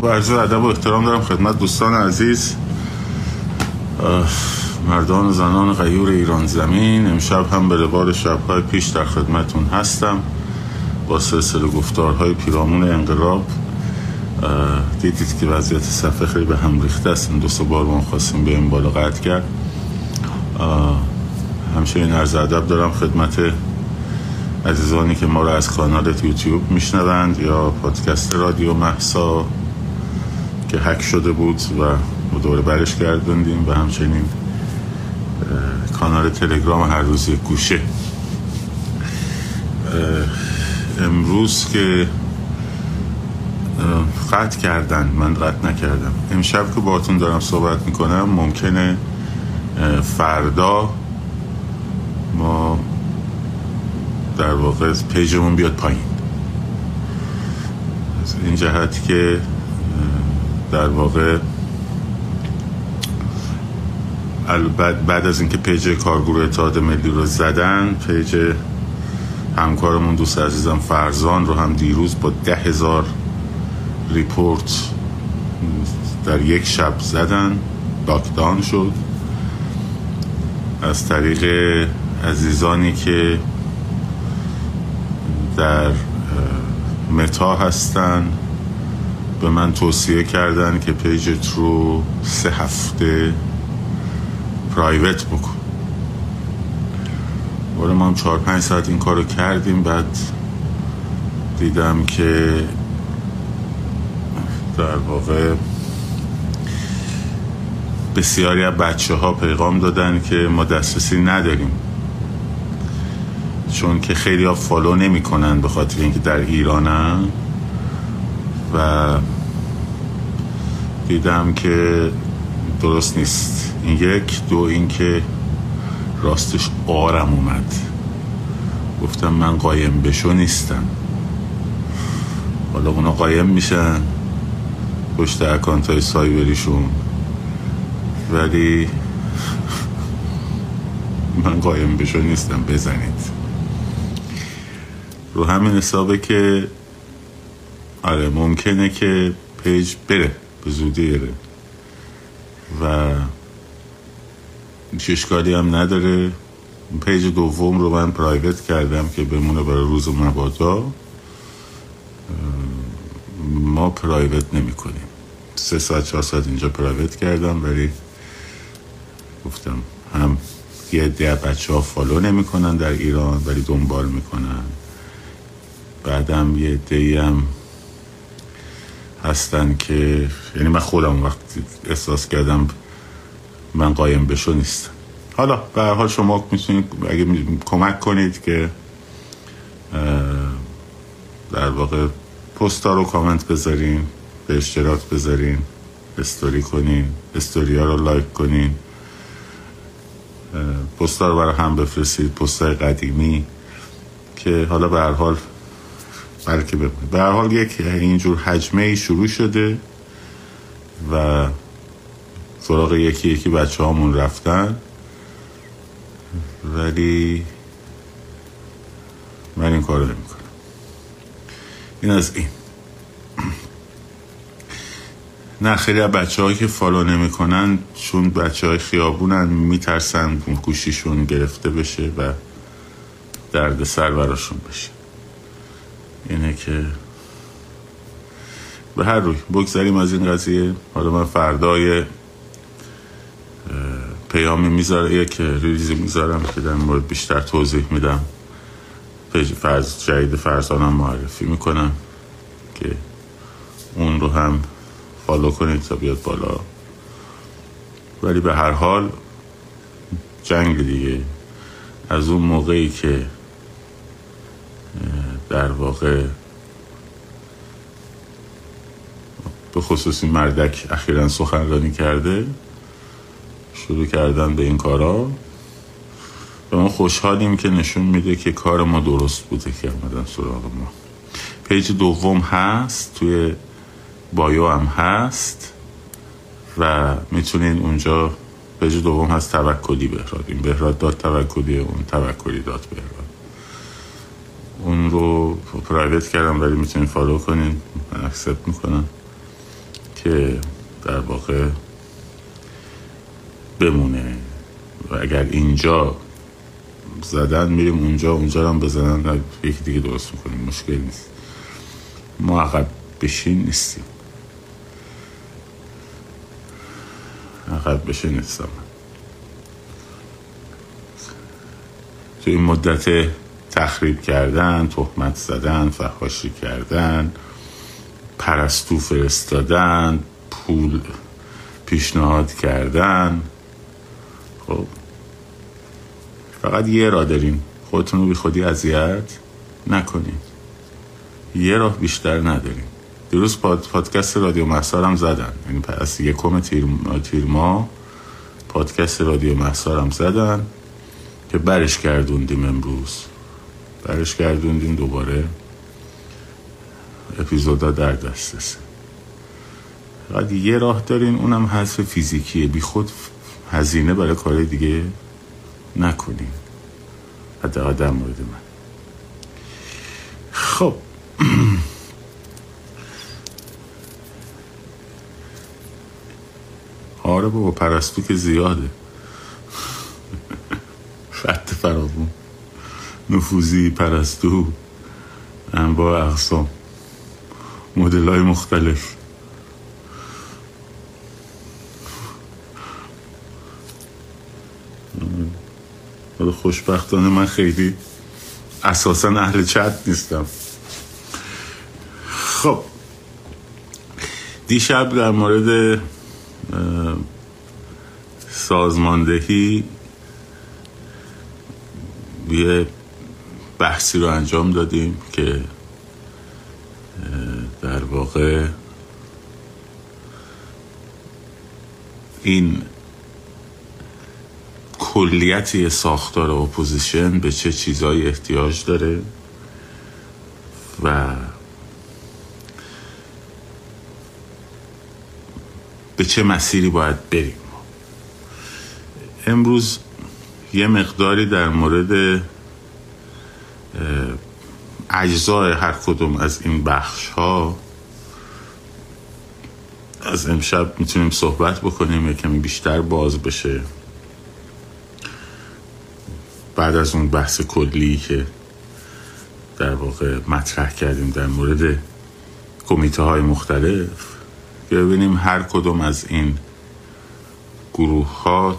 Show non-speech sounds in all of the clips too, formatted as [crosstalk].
خب عرض ادب و احترام دارم خدمت دوستان عزیز. مردان و زنان غیور ایران زمین امشب هم به روال شبهای پیش در خدمتون هستم. با سلسله گفتارهای پیرامون انقلاب دیدید که وضعیت صفحه خیلی به هم ریخته است. این دو بار ما خواستیم به این بالا قطع کرد. همچنین عرض ادب دارم خدمت عزیزانی که ما رو از کانال یوتیوب میشنوند یا پادکست رادیو محسا که هک شده بود و دوره برش گردوندیم و همچنین کانال تلگرام هر روزی گوشه. امروز که قطع کردن من قطع نکردم. امشب که باتون دارم صحبت می‌کنم ممکنه فردا ما در واقع پیجمون بیاد پایین. از این جهت که در واقع بعد از اینکه page کارگروه اتحاد ملی رو زدن page همکارمون دوست عزیزم فرزان رو هم دیروز با ده هزار report در یک شب زدن take down شد. از طریق عزیزانی که در متا هستن. به من توصیه کردن که پیجت رو سه هفته پرایوت بکن. ولی ما هم چهار پنج ساعت این کارو کردیم بعد دیدم که در واقع بسیاری از بچه ها پیغام دادن که ما دسترسی نداریم. چون که خیلی ها follow نمی کنن به خاطر اینکه در ایرانن. و دیدم که درست نیست. این یک دو اینکه راستش عارم اومد. گفتم من قایم بشو نیستم. حالا اونا قایم میشن. پشت account های سایبریشون. ولی [laughs] من قایم بشو نیستم. بزنید. رو همین حسابه که آره ممکنه که page بره. به زودی بره. و اشکالی هم نداره. page دوم رو من private کردم که بمونه برای روز مبادا. ما private نمی کنیم. سه ساعت چهار ساعت اینجا private کردم ولی گفتم هم یه ده بچه ها فالو نمی کنن در ایران ولی دنبال می‌کنن بعدم یه دی هم هستن که یعنی من خودم وقتی احساس کردم من قایم بشو نیستم حالا به حال شما می‌تونید اگه کمک کنید که در واقع پستا رو کامنت بذارین به اشتراک بذارین استوری کنین استوری ها رو لایک کنین. پستا رو برای هم بفرستید پستای قدیمی که حالا به هر حال بلکه به هر حال یک اینجور حجمه شروع شده و سراغ یکی یکی بچه هامون رفتن. ولی من این کار نمی کنم این از این. نه خیلی از بچه هایی که فالو نمی کنن چون بچه های خیابونن میترسن گوشیشون گرفته بشه و درد سر براشون بشه. اینه که به هر روی بگذاریم از این قضیه. حالا من فردای پیامی می‌ذارم یک ریزی می‌ذارم که در مورد بیشتر توضیح میدم. فرز جدید فرزانم معرفی می‌کنم که اون رو هم فالو کنید تا بیاد بالا. ولی به هر حال جنگ دیگه. از اون موقعی که در واقع به خصوصی مردک اخیرا سخنرانی کرده شروع کردن به این کارا. و ما خوشحالیم که نشون میده که کار ما درست بوده که آمدن سراغ ما. page دوم هست توی bio هم هست. و می‌تونین اونجا page دوم هست توکلی بهراد. این بهراد dot توکلی اون توکلی dot بهراد. اون رو private کردم ولی می‌تونین follow کنین. من accept می‌کنم. که در واقع بمونه. و اگر اینجا زدن میریم اونجا اونجا هم بزنن یکی دیگه درست می‌کنیم مشکل نیست. ما عقب بشین نیستیم. عقب بشین نیستم. تو این مدت تخریب کردن تهمت زدن فحاشی کردن پرستو فرستادن پول پیشنهاد کردن. خب فقط یه راه دارین خودتون رو بی خودی اذیت نکنید. یه راه بیشتر نداریم. دیروز پاد، پادکست رادیو محصارم زدن. یعنی پس یکم تیر, تیر ما پادکست رادیو محصارم زدن که برش گردوندیم امروز. برش گردوندیم دوباره. اپیزودا در دسترسه فقط یه راه دارین اونم حذف فیزیکیه. بی خود هزینه برای کار دیگه نکنین. حداقل در مورد من. خب. [clears throat] آره بابا پرستو که زیاده. [laughs] خط فرابون نفوذی پرستو انواع اقسام مدل های مختلف خوشبختانه من خیلی اساسا اهل چت نیستم. خب دیشب در مورد سازماندهی یه بحثی رو انجام دادیم که در واقع این کلیت ساختار opposition به چه چیزایی احتیاج داره و به چه مسیری باید بریم. امروز یه مقداری در مورد اجزای هر کدوم از این بخش ها از امشب می‌تونیم صحبت بکنیم کمی بیشتر باز بشه. بعد از اون بحث کلی که در واقع مطرح کردیم در مورد کمیته های مختلف ببینیم هر کدوم از این گروه ها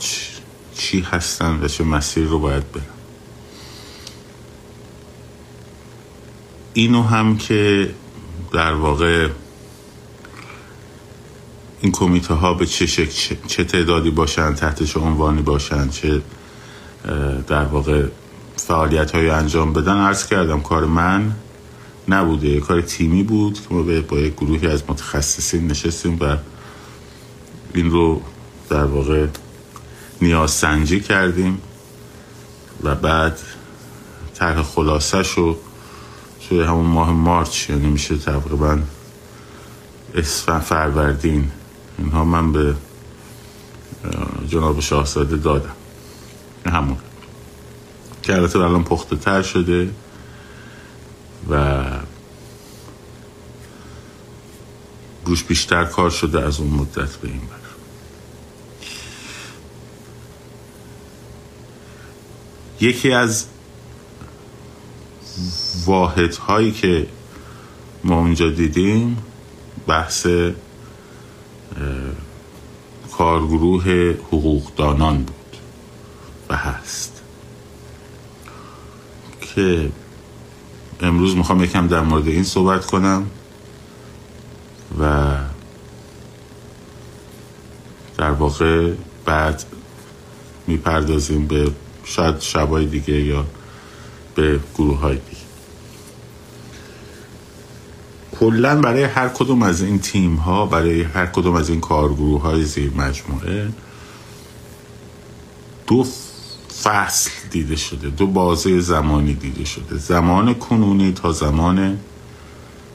چی هستن و چه مسیر رو باید برن. اینو هم که در واقع این کمیته ها به چه شکل چه تعدادی باشن تحت چه عنوانی باشن چه در واقع فعالیت های انجام بدن عرض کردم کار من نبوده. کار تیمی بود. که ما با یک گروهی از متخصصین نشستیم و این رو در واقع نیاز سنجی کردیم و بعد طرح خلاصه شو توی همون ماه مارچ یعنی میشه تقریبا اسفن فروردین. اینها من به جناب شاهزاده دادم. همون. که البته الان پخته تر شده و روش بیشتر کار شده از اون مدت به این بر. یکی از واحد هایی که ما اونجا دیدیم بحث کارگروه حقوقدانان بود و هست. که امروز می‌خوام یکم در مورد این صحبت کنم و در واقع بعد می‌پردازیم به شاید شبای دیگه یا به گروه های دیگه کلا برای هر کدوم از این تیم ها برای هر کدوم از این کارگروه های زیر مجموعه دو فصل دیده شده دو بازه زمانی دیده شده. زمان کنونی تا زمان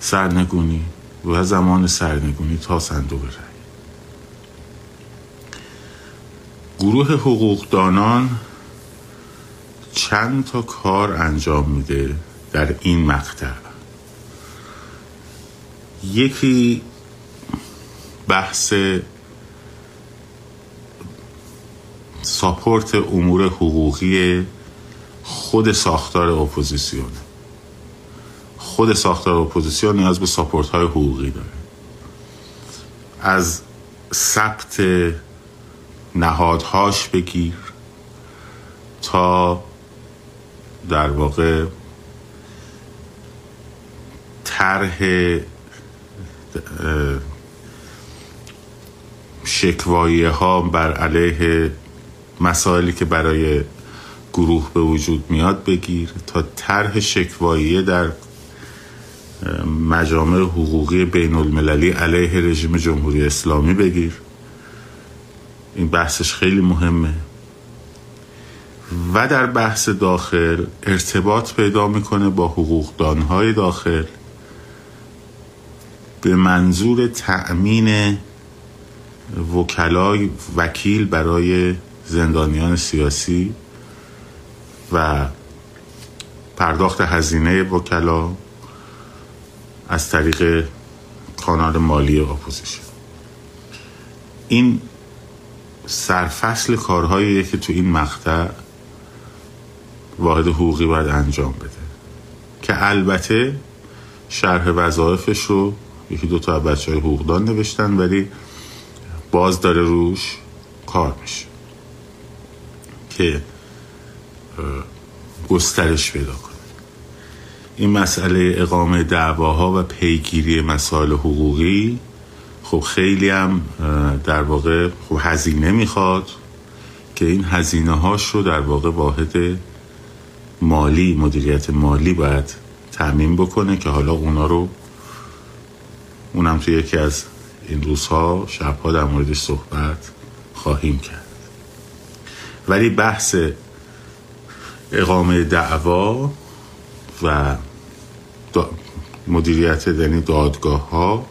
سرنگونی و زمان سرنگونی تا صندوق رای گروه حقوقدانان چند تا کار انجام میده در این مقطع؟ یکی بحث support امور حقوقی خود ساختار اپوزیسیون. خود ساختار اپوزیسیون نیاز به support های حقوقی داره. از ثبت نهادهاش بگیر تا در واقع طرح شکوایه ها بر علیه مسائلی که برای گروه به وجود میاد بگیر تا طرح شکواییه در مجامع حقوقی بین المللی علیه رژیم جمهوری اسلامی بگیر. این بحثش خیلی مهمه. و در بحث داخل ارتباط پیدا می‌کنه با حقوقدانهای داخل. به منظور تأمین وکلای وکیل برای زندانیان سیاسی و پرداخت هزینه وکلا از طریق کانال مالی opposition. این سرفصل کارهایی که تو این مقطع واحد حقوقی باید انجام بده. که البته شرح وظایفش رو یکی دو تا بچه های حقوقدان نوشتن ولی باز داره روش کار میشه که گسترش پیدا کنه. این مسئله اقامه دعواها و پیگیری مسائل حقوقی خب خیلی هم در واقع خب هزینه می‌خواد که این هزینه هاش رو در واقع واحد مالی مدیریت مالی باید تعمین بکنه که حالا اونا رو اونم تو یکی از این روزها شبها در موردش صحبت خواهیم کرد. ولی بحث اقامه دعوا و مدیریت یعنی دادگاه ها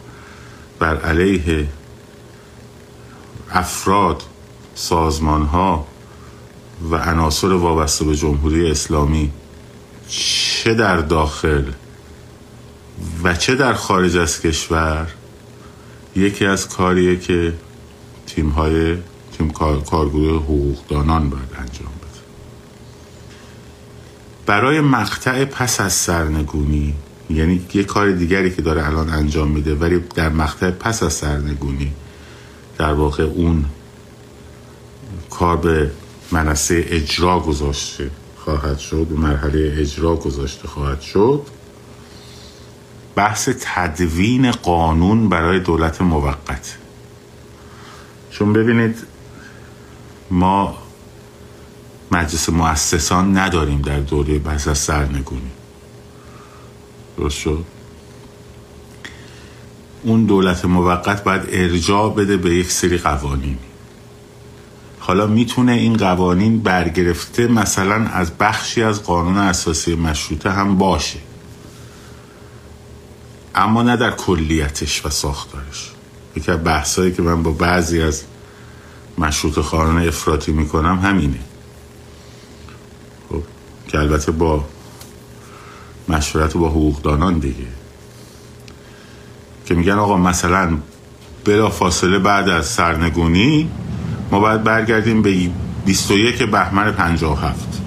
بر علیه افراد سازمان ها و عناصر وابسته به جمهوری اسلامی چه در داخل و چه در خارج از کشور؟ یکی از کاریه که تیم های تیم کارگروه حقوقدانان باید انجام بده. برای مقطع پس از سرنگونی یعنی یه کار دیگری که داره الان انجام میده ولی در مقطع پس از سرنگونی در واقع اون کار به منصه اجرا گذاشته خواهد شد به مرحله اجرا گذاشته خواهد شد. بحث تدوین قانون برای دولت موقت. چون ببینید ما مجلس مؤسسان نداریم در دوره پس از سرنگونی. درست شد؟ اون دولت موقت باید ارجاع بده به یک سری قوانین حالا می‌تونه این قوانین برگرفته مثلا از بخشی از قانون اساسی مشروطه هم باشه. اما نه در کلیتش و ساختارش. یکی از بحثایی که من با بعضی از مشروط خارانه افراطی می‌کنم همینه. خب که البته با مشورت با حقوقدانان دیگه. که میگن آقا مثلا بلا فاصله بعد از سرنگونی ما باید برگردیم به 21 بهمن 57 خب.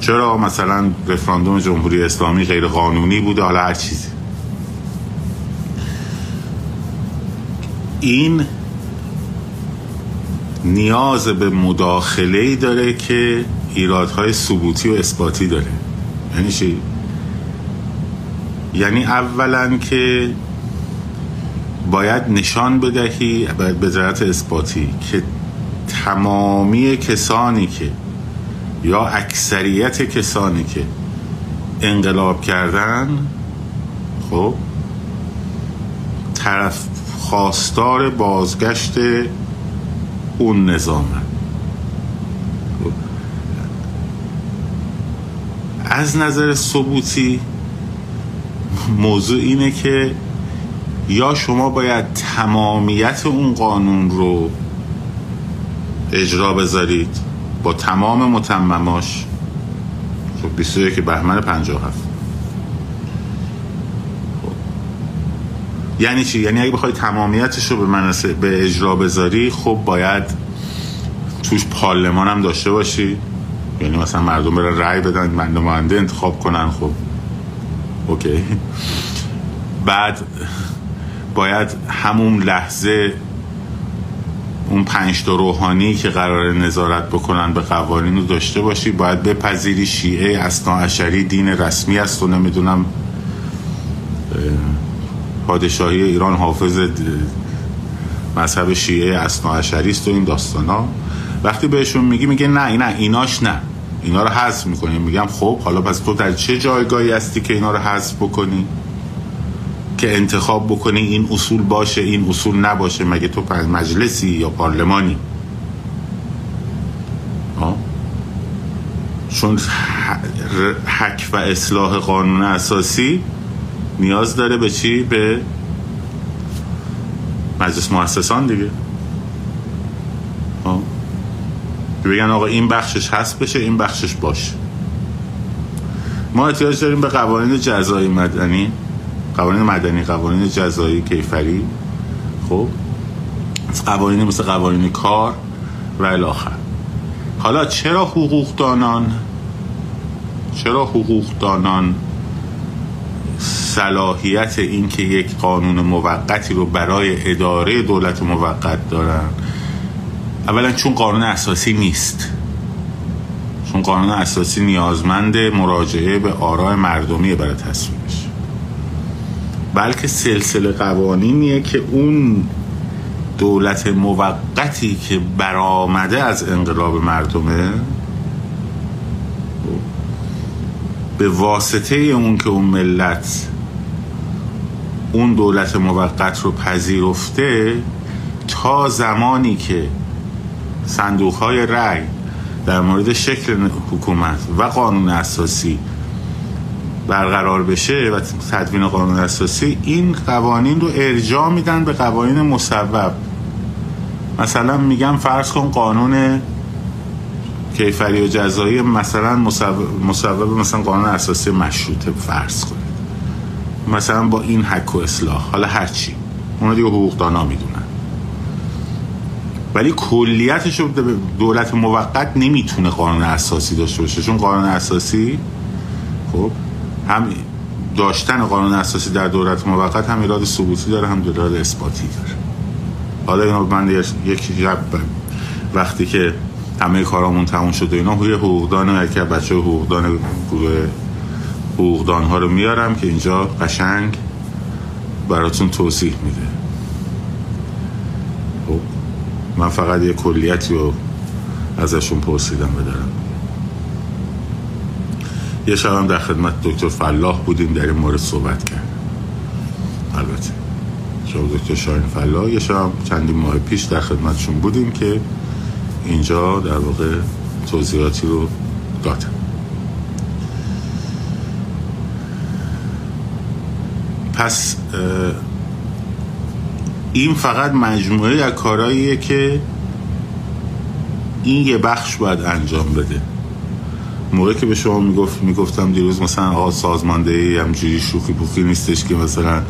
چرا مثلا رفراندوم جمهوری اسلامی غیر قانونی بوده؟ حالا هر چیزی. این نیاز به مداخله ای داره که ایرادهای ثبوتی و اثباتی داره. یعنی چی؟ یعنی اولا که باید نشان بدهی به ذرت اثباتی که تمامی کسانی که یا اکثریت کسانی که انقلاب کردن خب طرف خواستار بازگشت اون نظام. از نظر ثبوتی موضوع اینه که یا شما باید تمامیت اون قانون رو اجرا بذارید با تمام متمماش. خب 21 بهمن 57 خب. یعنی چی؟ یعنی اگه بخوای تمامیتش رو به منصه به اجرا بذاری خب باید توش پارلمان هم داشته باشی. یعنی مثلا مردم برن رأی بدن نماینده انتخاب کنن خب. اوکی. بعد باید همون لحظه اون پنج تا روحانی که قرار نظارت بکنن به قوانین رو داشته باشی باید بپذیری شیعه اسنا دین رسمی است و نمی‌دونم پادشاهی ایران حافظ مذهب شیعه اسنا است و این داستان ها. وقتی بهشون میگی میگه نه نه ایناش نه. اینا رو حذف می‌کنی میگم خب حالا پس تو در چه جایگاهی هستی که اینا رو حذف بکنی؟ که انتخاب بکنی این اصول باشه این اصول نباشه مگه تو مجلسی یا پارلمانی؟ آه؟ چون حک و اصلاح قانون اساسی نیاز داره به چی؟ به مجلس مؤسسان دیگه. بگن آقا این بخشش هست بشه این بخشش باشه. ما احتیاج داریم به قوانین جزایی مدنی. قوانین مدنی قوانین جزایی کیفری. خب؟ قوانین مثل قوانین کار و الاخر حالا چرا حقوقدانان چرا حقوقدانان صلاحیت این که یک قانون موقتی رو برای اداره دولت موقت دارن؟ اولا چون قانون اساسی نیست. چون قانون اساسی نیازمند مراجعه به آراء مردمی برای تصویبش. بلکه سلسله قوانینیه که اون دولت موقتی که برآمده از انقلاب مردمه به واسطه اون که اون ملت اون دولت موقت رو پذیرفته تا زمانی که صندوق های رأی در مورد شکل حکومت و قانون اساسی برقرار بشه و تدوین قانون اساسی این قوانین رو ارجاع میدن به قوانین مصوب. مثلا میگم فرض کن قانون کیفری و جزایی مثلا مصوب مثلا قانون اساسی مشروطه فرض کنید. مثلا با این حک و اصلاح حالا هرچی اونا دیگه حقوقدانا می‌دونن. ولی کلیتش دولت موقت نمی‌تونه قانون اساسی داشته باشه چون قانون اساسی خب هم داشتن قانون اساسی در دولت موقت هم ایراد ثبوتی داره هم ایراد اثباتی داره. حالا اینا من یک شب وقتی که همه کارامون تموم شده اینا روی حقوقدان یکی بچه حقوقدان گروه حقوقدان ها رو میارم که اینجا قشنگ براتون توضیح میده. خب من فقط یه کلیتی رو ازشون پرسیدم بدارم. یه شب در خدمت دکتر فلاح بودیم در این مورد صحبت کرد البته. شب دکتر شاین فلاح یه شب چندین ماه پیش در خدمتشون بودیم که اینجا در واقع توضیحاتی رو دادم. پس این فقط مجموعه از کارهاییه که این یه بخش باید انجام بده. موقع که به شما می‌گفت می‌گفتم دیروز مثلا آقا سازماندهی همجوری شوخی پوخی نیستش که مثلا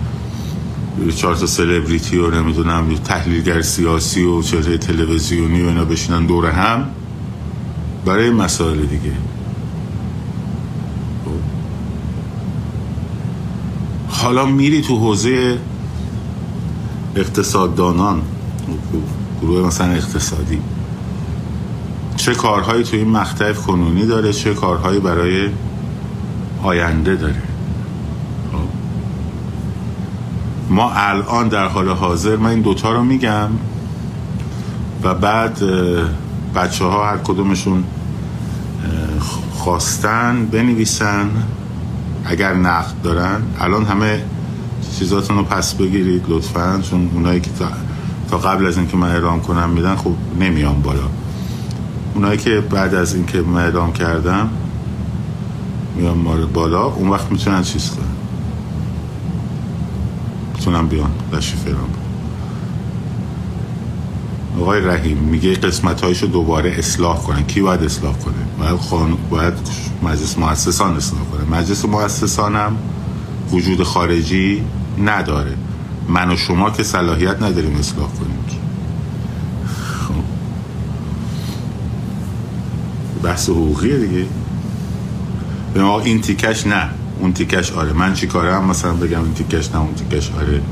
چهار تا سلبریتی و نمی‌دونم تحلیلگر سیاسی و چهره تلویزیونی و اینا بشینن دور هم برای مسائل دیگه. حالا میری تو حوزه اقتصاددانان گروه مثلا اقتصادی. چه کارهایی تو این مقطع کنونی داره چه کارهایی برای آینده داره. خب. ما الان در حال حاضر من این دوتا رو میگم و بعد بچه ها هر کدومشون خواستن بنویسن. اگر نقد دارن الان همه چیزاتون رو پس بگیرید لطفا چون اونایی که تا قبل از اینکه من اعلام کنم میدن خب نمیام بالا. اونایی که بعد از اینکه من اعلام کردم میام مارد بالا اون وقت می‌تونن چیز کنن. می‌تونم بیان تشریف اعلام آقای رحیم میگه قسمت هایشو دوباره اصلاح کنن. کی باید اصلاح کنه؟ باید, خان... باید مجلس مؤسسان اصلاح کنه. مجلس مؤسسان هم وجود خارجی نداره. من و شما که صلاحیت نداریم اصلاح کنیم خب بحث حقوقیه دیگه. به این تیکش نه اون تیکش آره. من چی کاره؟ هم مثلا بگم این تیکش نه اون تیکش آره.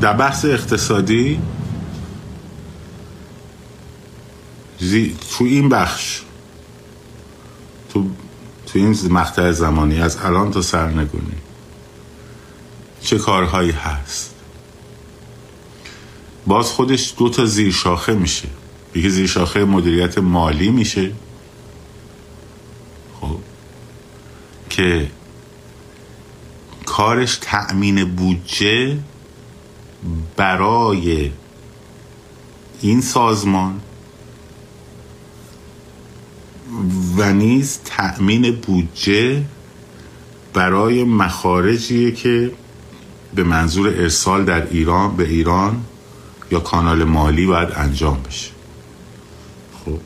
در بحث اقتصادی تو این بخش تو تو این مقطع زمانی از الان تا سرنگونی. چه کارهایی هست؟ باز خودش دو تا زیر شاخه میشه. یکی زیر شاخه مدیریت مالی میشه. خب. که کارش تأمین بودجه برای این سازمان و نیز تأمین بودجه برای مخارجیه که به منظور ارسال در ایران به ایران یا کانال مالی باید انجام بشه. خب.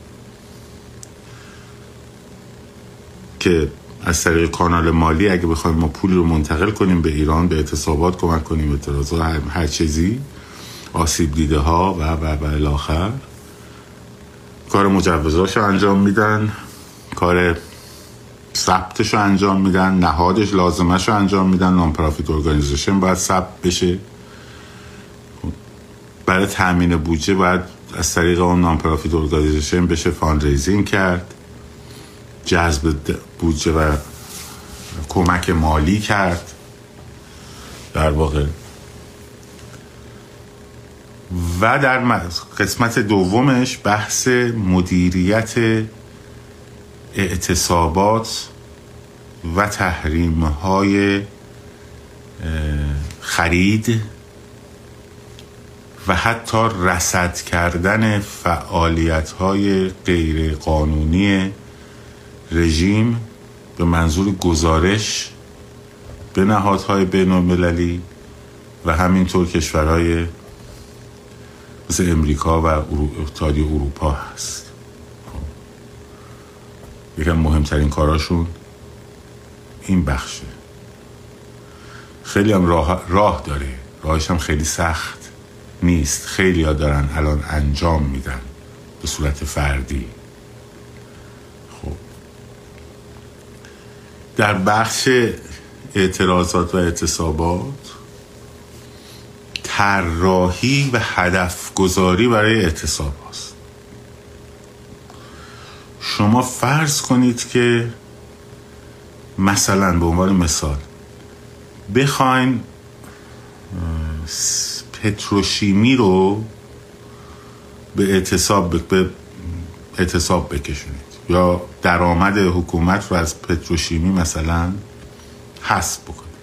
که از طریق کانال مالی اگه بخوایم ما پول رو منتقل کنیم به ایران به اعتصابات کمک کنیم اعتراضات هر, هر چیزی آسیب دیده ها و و و الاخر. کار مجوزاش رو انجام میدن. کار ثبتش رو انجام میدن نهادش لازمش رو انجام میدن non-profit organization باید ثبت بشه. برای تامین بودجه باید از طریق اون non-profit organization بشه fundraising کرد جذب بودجه و کمک مالی کرد. در واقع و در قسمت دومش بحث مدیریت اعتصابات و تحریم های خرید و حتی رسد کردن فعالیت های غیر قانونی رژیم به منظور گزارش به نهادهای بین المللی و همینطور کشورهای مثل امریکا و اتحادیه اروپا هست. یکم مهمترین کاراشون این بخشه. خیلی هم راه, راه داره. راهش هم خیلی سخت نیست. خیلی ها دارن الان انجام میدن به صورت فردی. خب. در بخش اعتراضات و اعتصابات طراحی و هدف گذاری برای اعتصاب هست شما فرض کنید که مثلا به عنوان مثال بخواین پتروشیمی رو به اعتصاب به اعتصاب بکشونید یا درآمد حکومت رو از پتروشیمی مثلا حذف بکنید.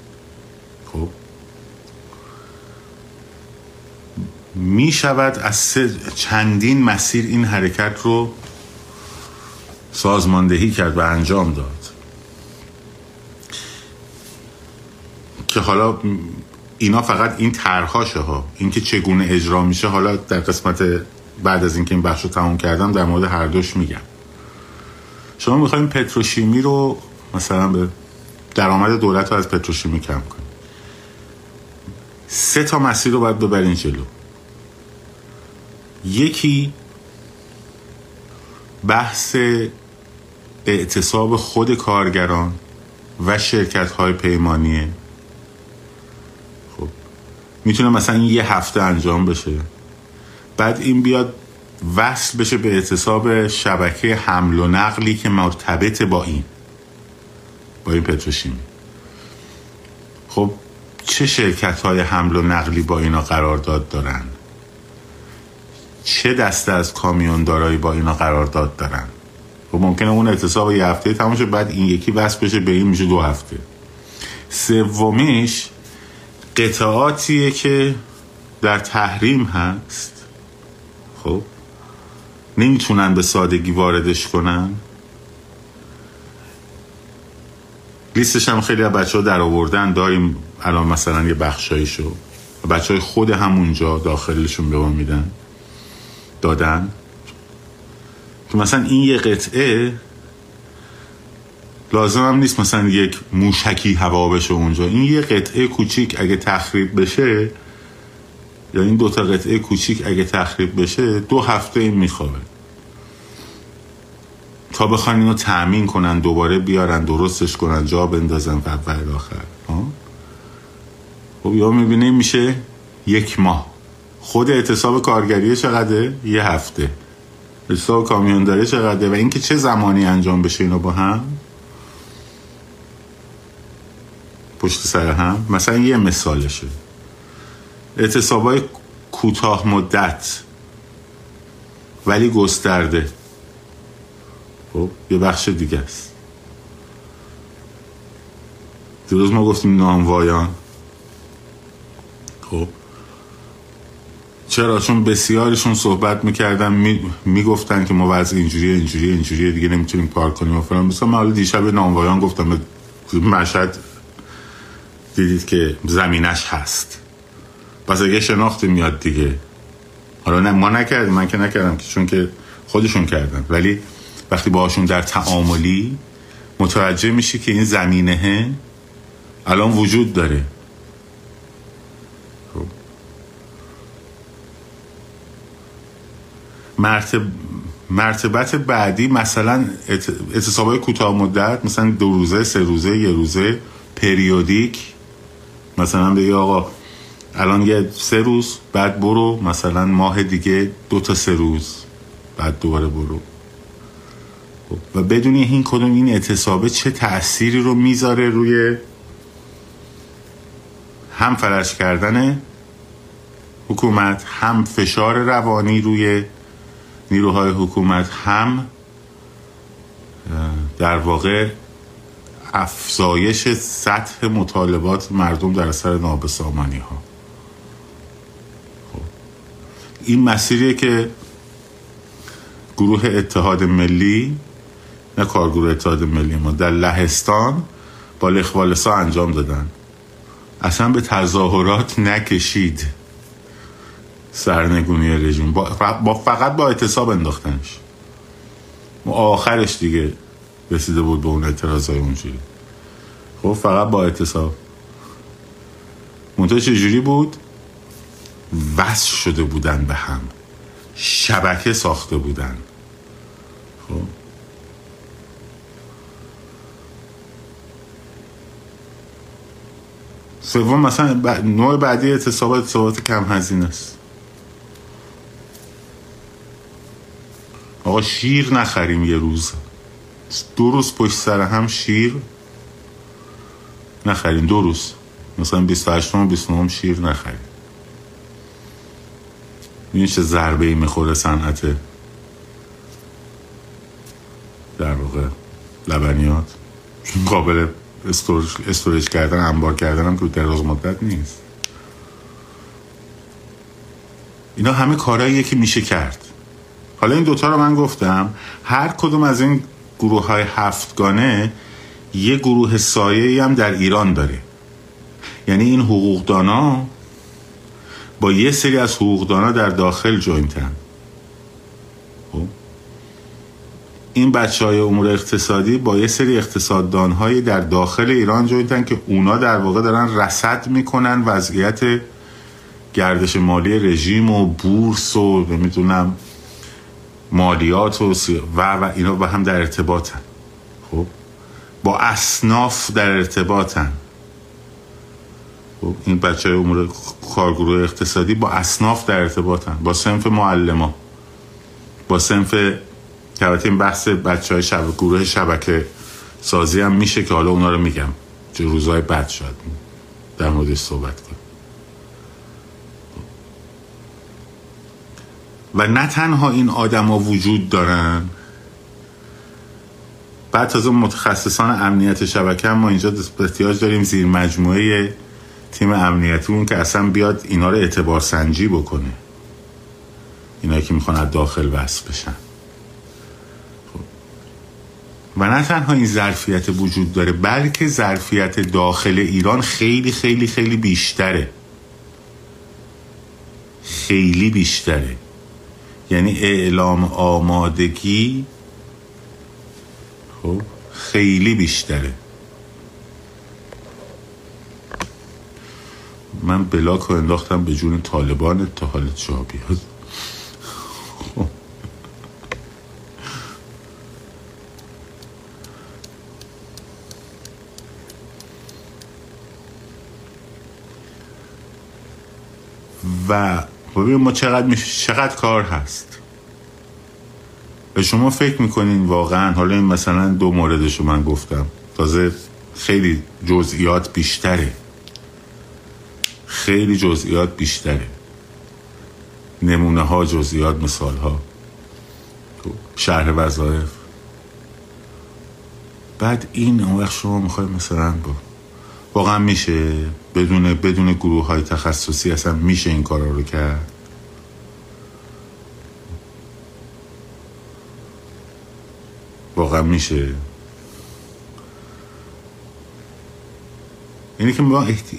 خب؟ می شود از چندین مسیر این حرکت رو سازماندهی کرد و انجام داد. که حالا اینا فقط این طرحهاشه ها. اینکه چگونه اجرا میشه حالا در قسمت بعد از اینکه این بخش رو تموم کردم در مورد هر دوش میگم. شما می‌خوایم پتروشیمی رو مثلا به درآمد دولت رو از پتروشیمی کم کنیم سه تا مسیر رو باید ببرین جلو. یکی بحث اعتصاب خود کارگران و شرکت های پیمانیه. خب می‌تونه مثلا یه هفته انجام بشه. بعد این بیاد وصل بشه به اعتصاب شبکه حمل و نقلی که مرتبط با این با این پتروشیمی. خب چه شرکت های حمل و نقلی با اینا قرارداد دارن؟ چه دسته از کامیوندارایی با اینا قرارداد دارن؟ خب ممکنه اون اعتصاب یه هفته تموم شه بعد این یکی وصل بشه به این میشه دو هفته. سومیش قطعاتیه که در تحریم هست. خب؟ نمی‌تونن به سادگی واردش کنن. لیستش هم خیلی از بچه ها در آوردن. داریم الان مثلا یه بخشایشو. بچه های خود همونجا داخلشون به ما میدن. دادن. مثلا این یه قطعه لازم هم نیست مثلا یک موشکی هوا بشه اونجا. این یه قطعه کوچیک اگه تخریب بشه یا این دوتا قطعه کوچیک اگه تخریب بشه دو هفته این میخوابه. تا بخوان اینو تأمین کنن دوباره بیارن درستش کنن جا بندازن و آخر. خب یا می‌بینه میشه یک ماه. خود اعتصاب کارگری چقدره؟ یه هفته. اعتصاب کامیون داره چقدره و اینکه چه زمانی انجام بشه اینو با هم؟ پشت سر هم؟ مثلا یه مثالشه. های کوتاه مدت ولی گسترده. خب یه بخش دیگه است. دیروز ما گفتیم ناموایان خب چرا چون بسیارشون صحبت می‌کردن می‌گفتن که ما وضع اینجوری اینجوری اینجوری دیگه نمی‌تونیم کار کنیم و فلان. مثلا من دیشب ناموایان گفتم مشهد دیدید که زمینش هست. پس اگه شناختی میاد دیگه. حالا نه ما نکردیم من که نکردم که چون که خودشون کردن. ولی وقتی باهاشون در تعاملی متوجه میشی که این زمینه الان وجود داره. مرتب مرتبت بعدی مثلا اعتصابای کوتاه مدت مثلا دو روزه سه روزه یه روزه پریودیک. مثلا بگی آقا الان یه سه روز بعد برو مثلا ماه دیگه دو تا سه روز بعد دوباره برو. و بدونی این کدوم این اعتصابه چه تأثیری رو می‌ذاره روی هم فرش کردن حکومت هم فشار روانی روی نیروهای حکومت هم در واقع افزایش سطح مطالبات مردم در اثر نابسامانی ها خب. این مسیریه که گروه اتحاد ملی نه کارگروه اتحاد ملی ما در لهستان با لخوالسا انجام دادن اصلا به تظاهرات نکشید سرنگونی رژیم. با, فقط با اعتصاب انداختنش. آخرش دیگه رسیده بود به اون اعتراض های اونجوری. خب فقط با اعتصاب. منتها چجوری بود؟ وصل شده بودن به هم. شبکه ساخته بودن. خب. سوم مثلا نوع بعدی اعتصابات اعتصابات کم هزینه است. آقا شیر نخریم یه روز. دو روز پشت سر هم شیر نخریم. دو روز. مثلا 28 و 29 شیر نخریم. این چه ضربه ای می‌خوره صنعت در واقع لبنیات؟ قابل استورج کردن انبار کردن هم که دراز مدت نیست. اینا همه کارهاییه که میشه کرد. حالا این دوتا رو من گفتم هر کدوم از این گروه های هفتگانه یه گروه سایه هم در ایران داره. یعنی این حقوقدانا با یه سری از حقوقدانا در داخل جوینتن خب؟ این بچه های امور اقتصادی با یه سری اقتصاددان های در داخل ایران جوینتن که اونا در واقع دارن رصد می‌کنن وضعیت گردش مالی رژیم و بورس و نمی‌دونم مالیات و, و و اینا با هم در ارتباطن. خب؟ با اصناف در ارتباطن. خب؟ این بچه های امور کارگروه اقتصادی با اصناف در ارتباطن. با سنف معلما. با سنف که این بحث بچه های شب... گروه شبکه سازی هم میشه که حالا اونا رو میگم. چه روزهای بد شد در موردش صحبت کنم و نه تنها این آدما وجود دارن بعد تازه متخصصان امنیت شبکه هم ما اینجا احتیاج داریم زیر مجموعه تیم امنیتی اون که اصلا بیاد اینا رو اعتبار سنجی بکنه. اینا که می‌خوان داخل وصل بشن. خب. و نه تنها این ظرفیت وجود داره بلکه ظرفیت داخل ایران خیلی خیلی خیلی بیشتره. خیلی بیشتره. یعنی اعلام آمادگی خب خیلی بیشتره من بلاک رو انداختم به جون طالبان تا حال جا بیاد. و ببین ما چقدر میشه چقدر کار هست. به شما فکر می‌کنین واقعا حالا این مثلا دو موردشو من گفتم. تازه خیلی جزئیات بیشتره. خیلی جزئیات بیشتره. نمونه ها جزئیات مثال ها شرح وظایف. بعد این اون وقت شما می‌خوای مثلا با واقعا میشه بدون بدون گروه های تخصصی اصلا میشه این کارا رو کرد؟ واقعا میشه. اینی که ما احتی...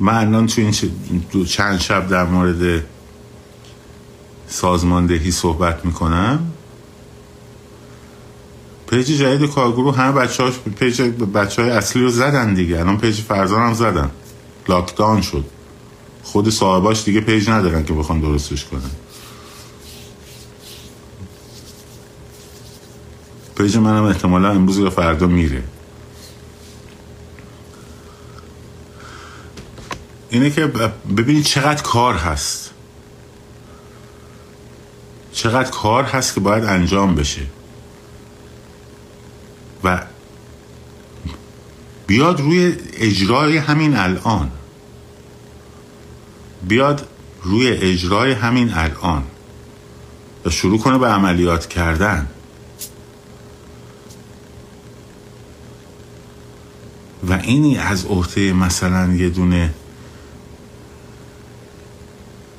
من الان تو این دو چند شب در مورد سازماندهی صحبت می‌کنم. پیج جدید کارگروه همه بچه هاش پیج بچه های اصلی رو زدن دیگه. الان پیج فرزان هم زدن. lockdown شد. خود صاحباش دیگه پیج ندارن که بخوان درستش کنن. پیج منم احتمالا امروز یا فردا میره. اینه که ببینید چقدر کار هست. چقدر کار هست که باید انجام بشه. و بیاد روی اجرای همین الان. بیاد روی اجرای همین الان و شروع کنه به عملیات کردن. و اینی از عهده مثلا یه دونه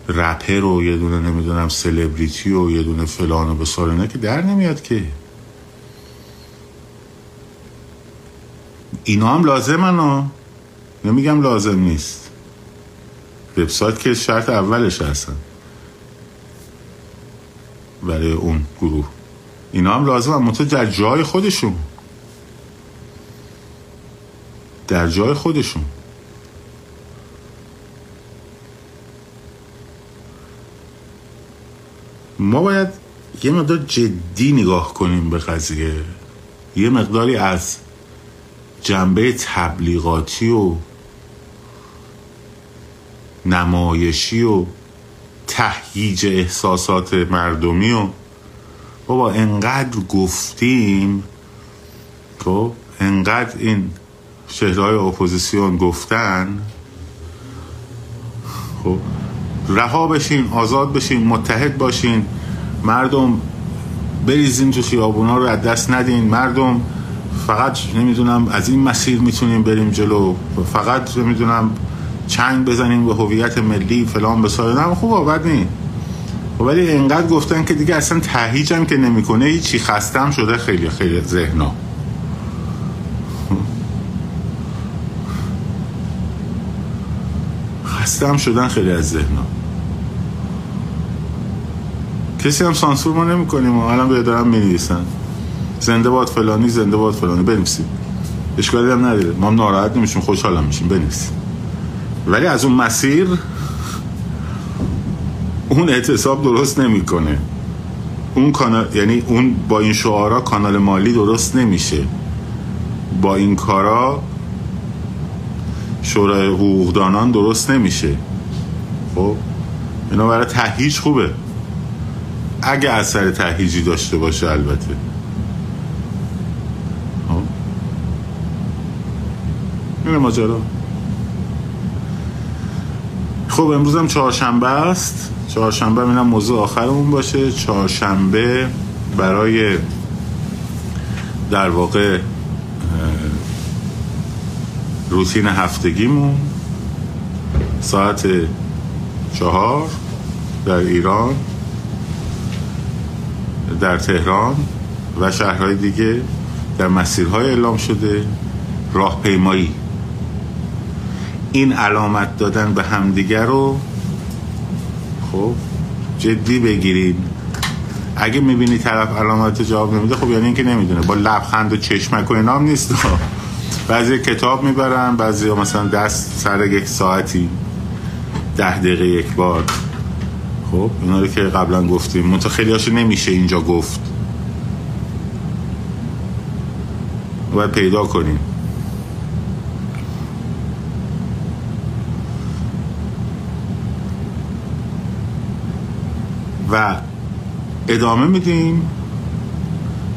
رپر و یه دونه نمی‌دونم سلبریتی و یه دونه فلان و بسار که در نمیاد که. اینا هم لازمن ها. نمیگم لازم نیست. وبسایت که شرط اولش هستن. برای اون گروه. اینا هم لازم هم در جای خودشون. در جای خودشون. ما باید یه مقدار جدی نگاه کنیم به قضیه. یه مقداری از جنبه تبلیغاتی و نمایشی و تهییج احساسات مردمی و بابا انقدر گفتیم خب انقدر این شهرهای اپوزیسیون گفتن خب رها بشین آزاد بشین متحد باشین مردم بریزین تو خیابونا رو از دست ندین مردم فقط نمی‌دونم از این مسیر می‌تونیم بریم جلو. فقط نمی‌دونم چنگ بزنیم به هویت ملی فلان بساره نه خوبه بد نی. ولی انقدر گفتن که دیگه اصلا تهیجم که نمی‌کنه هیچی خستم شده خیلی خیلی ذهنا خستم شدن خیلی از ذهنا کسی هم سانسور ما نمی کنیم و الان به دارم می نویسن زنده باد فلانی زنده باد فلانی. بنویسیم اشکالی هم نداره ما ناراحت نمیشیم خوشحال میشیم. بنویسیم ولی از اون مسیر اون اعتصاب درست نمی‌کنه. اون کانال یعنی اون با این شعارا کانال مالی درست نمیشه. با این کارا شورای حقوقدانان درست نمیشه. خب؟ اینا برای تهیج خوبه. اگه اثر تهیجی داشته باشه البته. این ماجرا. خب امروز هم چهارشنبه است. چهارشنبه اینم موضوع آخرمون باشه. چهارشنبه برای در واقع روتین هفتگیمون ساعت چهار در ایران در تهران و شهرهای دیگه در مسیرهای اعلام شده. راهپیمایی این علامت دادن به همدیگر رو خب جدی بگیرید. اگه می‌بینی طرف علامت جواب نمیده خب یعنی اینکه نمی‌دونه. با لبخند و چشمک و اینام نیست. [laughs] بعضی کتاب می‌برن بعضی مثلا دست سر یک ساعتی ده دقیقه یک بار. خب اینا رو که قبلا گفتیم. منتها خیلی هاشو نمیشه اینجا گفت. باید پیدا کنیم. و ادامه میدیم.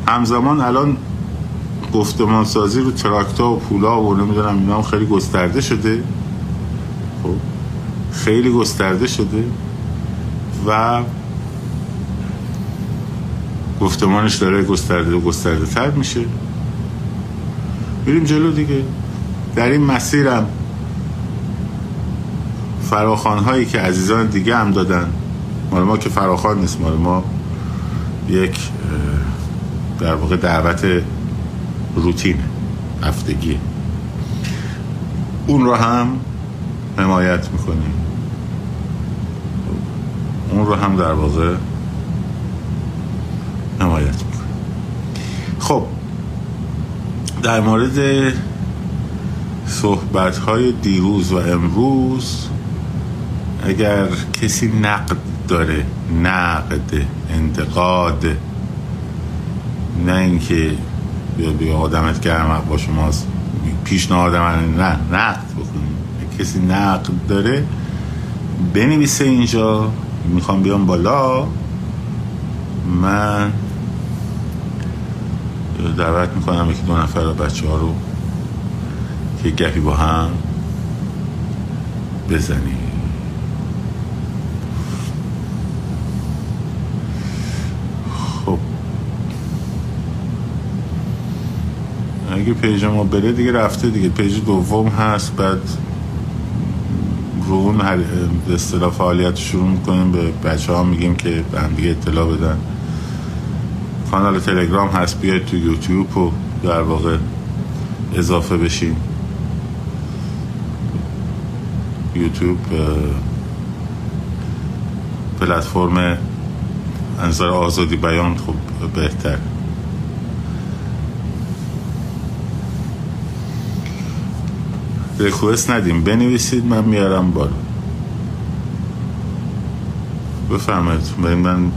همزمان الان گفتمان سازی رو تراکتا و پولا و نمی‌دونم اینا هم خیلی گسترده شده. خب خیلی گسترده شده و گفتمانش داره گسترده و گسترده تر میشه. بریم جلو دیگه. در این مسیرم فراخان هایی که عزیزان دیگه هم دادن. مال ما که فراخان نیست مال ما یک در واقع دعوت روتین هفتگی. اون رو هم حمایت می‌کنیم. اون رو هم در واقع حمایت می‌کنیم. خب در مورد صحبت های دیروز و امروز اگر کسی نقد داره نقد انتقاد. نه اینکه بیا بیا آدمت گرم با شماست. پیشنهاد من نه نقد بکنیم کسی نقد داره بنویسه اینجا. می‌خوام بیام بالا. من دعوت می‌کنم یکی دو نفر بچه ها رو که گپی با هم بزنیم خب اگه پیج ما بره دیگه رفته دیگه. پیج دوم هست بعد رو اون اصطلاح فعالیت شروع می‌کنیم. به بچه ها میگیم که به هم دیگه اطلاع بدن. کانال تلگرام هست بیاید تو یوتیوب و در واقع اضافه بشین. یوتیوب پلتفرم انظر آزادی بیان خب بهتر. ریکوست ندیم. بنویسید من میارم بالا. بفرمایید. من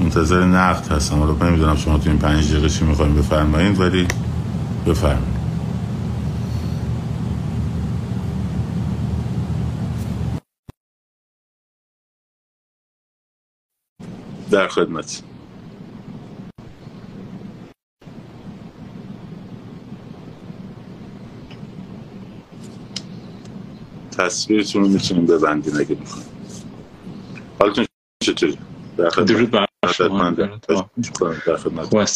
منتظر نقد هستم. حالا نمی‌دونم شما تو این پنج دقیقه چی می‌خوایم بفرمایید ولی بفرمایید. در خدمت. تصویرتون رو می‌تونیم ببندیم اگه می‌خوایم. حالتون چطوری؟ درود بر شما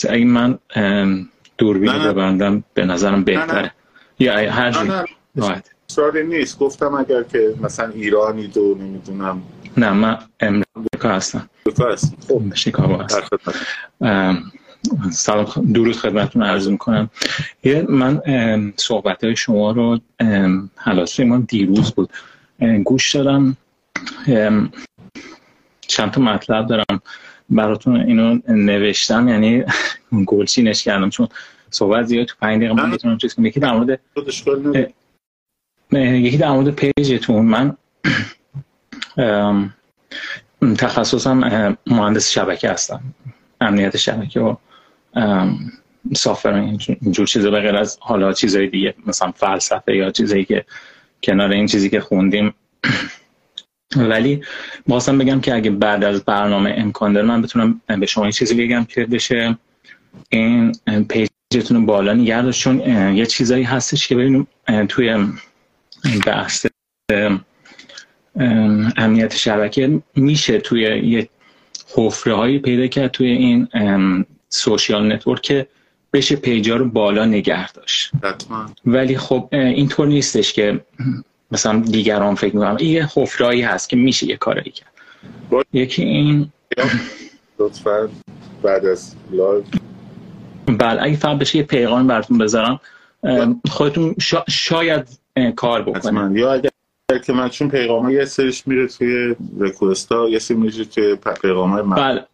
اگه من دوربین رو ببندم به نظرم بهتره. یا هر جوری. نیست. گفتم اگر که مثلا ایرانی دو نمی‌دونم. نه من امریکا هستم. خب. شیکاگو هستم. سلام درود خدمتتون عرض می‌کنم. یه من صحبت های شما رو حلاسی من دیروز بود. گوش دادم. چند تا مطلب دارم براتون اینو نوشتم. یعنی [laughs] گلچینش کردم چون صحبت زیاد تو پنج دقیقه من بتونم چیز کنم. یکی در مورد یکی در مورد پیجتون. من [clears throat] تخصصم مهندس شبکه هستم. امنیت شبکه و سافر اینجور چیزا به غیر از حالا چیزهای دیگه مثلا فلسفه یا چیزایی که کنار این چیزی که خوندیم. ولی بازم بگم که اگه بعد از برنامه امکان داره من بتونم به شما چیزی بگم که بشه. این پیجتون بالا نگه چون یه چیزایی هستش که ببینیم توی بحث امنیت شبکه میشه توی یه حفره هایی پیدا کرد توی این social network که بشه پیجا رو بالا نگه داشت. ولی خب اینطور نیستش که مثلا دیگران فکر می‌کنم یه حفرهایی هست که میشه یه کاری کرد. یکی این لطفا بعد از لایو. بله اگه فقط بشه یه پیغام براتون بذارم. خودتون شاید کار بکنه یا اگر که من چون پیغام یه سریش میره توی ها یه سری میره توی پیغام های من. بله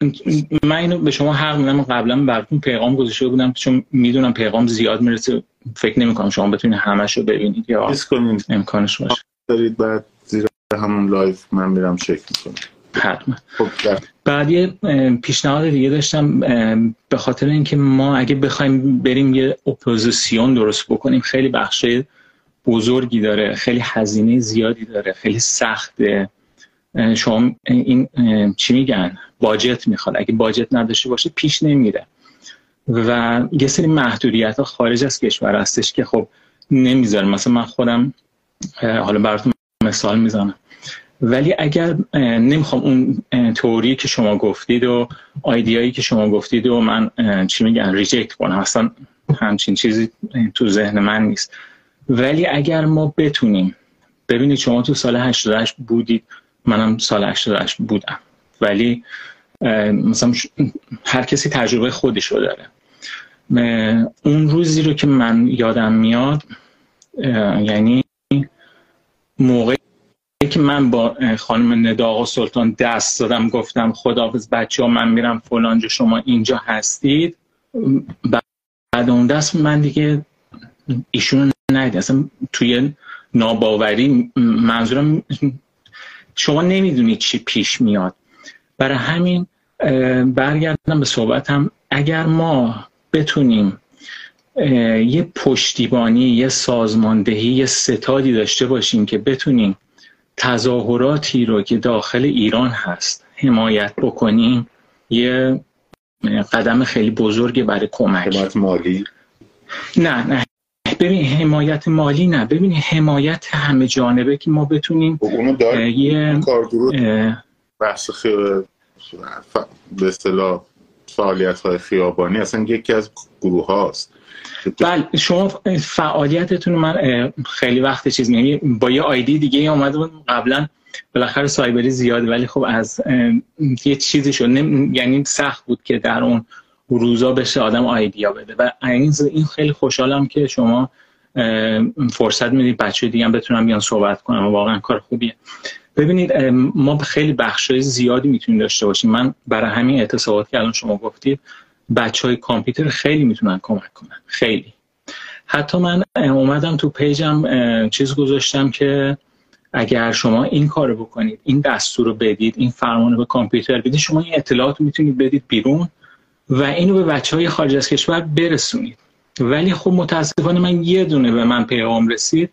من اینو به شما حق میدم. قبلا براتون پیغام گذاشته بودم چون می‌دونم پیغام زیاد می‌رسه. فکر نمی کنم شما بتونید همش رو ببینید یا امکانش باشه. دارید بعد زیر همون لایو من میرم چک می‌کنم. حتما. خب بعد یه پیشنهاد دیگه داشتم به خاطر اینکه ما اگه بخوایم بریم یه اپوزیسیون درست بکنیم خیلی بخشه بزرگی داره خیلی هزینه زیادی داره خیلی سخته. شما این چی میگن؟ باجت می‌خواد. اگه باجت نداشته باشه پیش نمیره. و یه سری محدودیت ها خارج از کشور هستش که خب نمی‌ذاره مثلا من خودم حالا براتون مثال می‌زنم. ولی اگر نمی‌خوام اون توری که شما گفتید و آیدیایی که شما گفتید و من چی میگن ریجکت کنم. اصلا همچین چیزی تو ذهن من نیست. ولی اگر ما بتونیم ببینید شما تو سال 88 بودید منم سال 88 بودم. ولی مثلا هر کسی تجربه خودش رو داره. اون روزی رو که من یادم میاد یعنی موقعی که من با خانم نداغ و سلطان دست دادم گفتم خداحافظ بچه ها من میرم فلانجا شما اینجا هستید. بعد اون دست من دیگه ایشون ندید اصلا توی ناباوری منظورم شما نمی‌دونید چی پیش میاد. برای همین برگردم به صحبتم. اگر ما بتونیم یه پشتیبانی یه سازماندهی یه ستادی داشته باشیم که بتونیم تظاهراتی رو که داخل ایران هست حمایت بکنیم یه قدم خیلی بزرگی برای کمک. مالی؟ نه نه. ببین حمایت مالی نه. ببین حمایت همه جانبه که ما بتونیم خب اونو یه بحث خیلی به اصطلاح فعالیت های خیابانی. اصلا یکی از گروه هاست. بله شما فعالیتتون من خیلی وقت چیز یعنی با یه آیدی دیگه اومده بود. قبلا بالاخره سایبری زیاده ولی خب از یه چیزی شد. یعنی سخت بود که در اون روزا بشه آدم آیدیا بده. و این خیلی خوشحالم که شما فرصت می‌دید بچه دیگه هم بتونم بیان صحبت کنم واقعا کار خوبیه. ببینید ما خیلی بخش زیادی می‌تونیم داشته باشیم. من برای همین اعتصابات که الان شما گفتید بچه های کامپیوتر خیلی می‌تونن کمک کنن. خیلی. حتی من اومدم تو پیجم چیز گذاشتم که اگر شما این کار بکنید این دستور رو بدید این فرمان رو به کامپیوتر بدید شما این اطلاعات می‌تونید بدید بیرون. و اینو به بچه های خارج از کشور برسونید. ولی خب متاسفانه من یه دونه به من پیغام رسید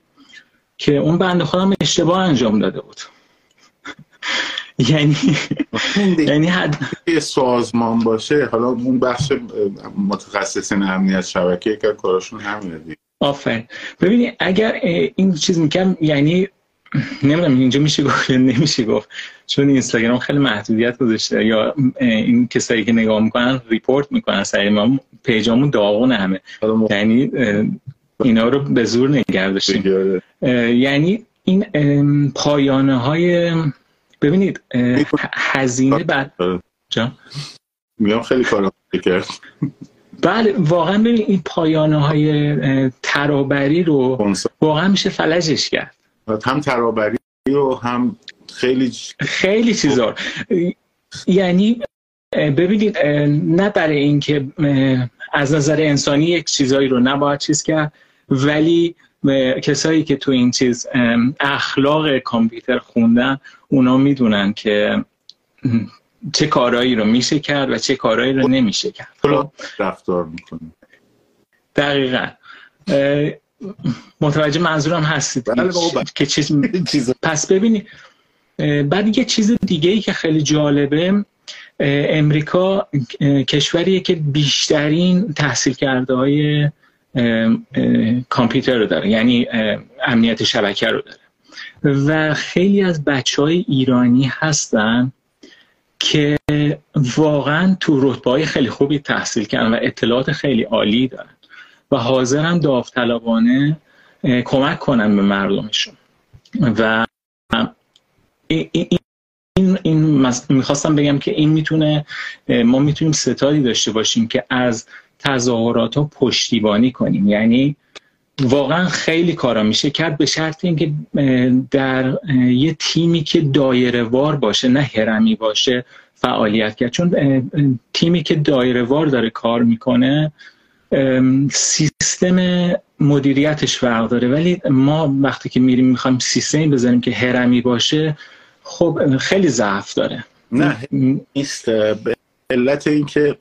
که اون بنده خودم اشتباه انجام داده بود. [laughs] یعنی یعنی حد سازمان باشه. حالا اون بخش متخصصین امنیت شبکه که کارشون همینه دیگه. آفرین. ببینید اگر این چیز می‌کنم یعنی نمی‌دونم اینجا میشه گفت یا نمیشه گفت. چون اینستاگرام خیلی محدودیت گذاشته. یا این کسایی که نگاه می‌کنن ریپورت می‌کنن سری ما پیجامون داغون همه. یعنی اینا رو به زور نگردشیم یعنی این پایانه های ببینید هزینه بعد جا میگم خیلی کار کرد. بله واقعا ببین این پایانه های ترابری رو واقعا میشه فلجش کرد. هم ترابری و هم خیلی خیلی چیزا. یعنی ببینید نه برای اینکه از نظر انسانی یک چیزایی رو نباید چیز کرد ولی کسایی که تو این چیز اخلاق کامپیوتر خوندن اونا می‌دونن که چه کارهایی رو میشه کرد و چه کارهایی رو نمیشه کرد. خب رفتار می‌کنه. دقیقا. متوجه منظورم هستید. بله که چیز [laughs] پس ببینید بعد یه چیز دیگه ای که خیلی جالبه امریکا کشوریه که بیشترین تحصیل کرده های کامپیوتر رو داره یعنی امنیت شبکه رو داره. و خیلی از بچه های ایرانی هستن که واقعا تو رتبه های خیلی خوبی تحصیل کردن و اطلاعات خیلی عالی دارن. و حاضرن داوطلبانه کمک کنن به مردمشون. و این, این می‌خواستم بگم که این می‌تونه ما می‌تونیم ستادی داشته باشیم که از تظاهرات ها پشتیبانی کنیم. یعنی واقعا خیلی کارا میشه کرد به شرط اینکه در یه تیمی که دایره وار باشه نه هرمی باشه فعالیت کرد. چون تیمی که دایره وار داره کار می‌کنه سیستم مدیریتش فرق داره. ولی ما وقتی که میریم می‌خوایم سیستمی بزنیم که هرمی باشه خب خیلی ضعف داره. نه نیست. به علت اینکه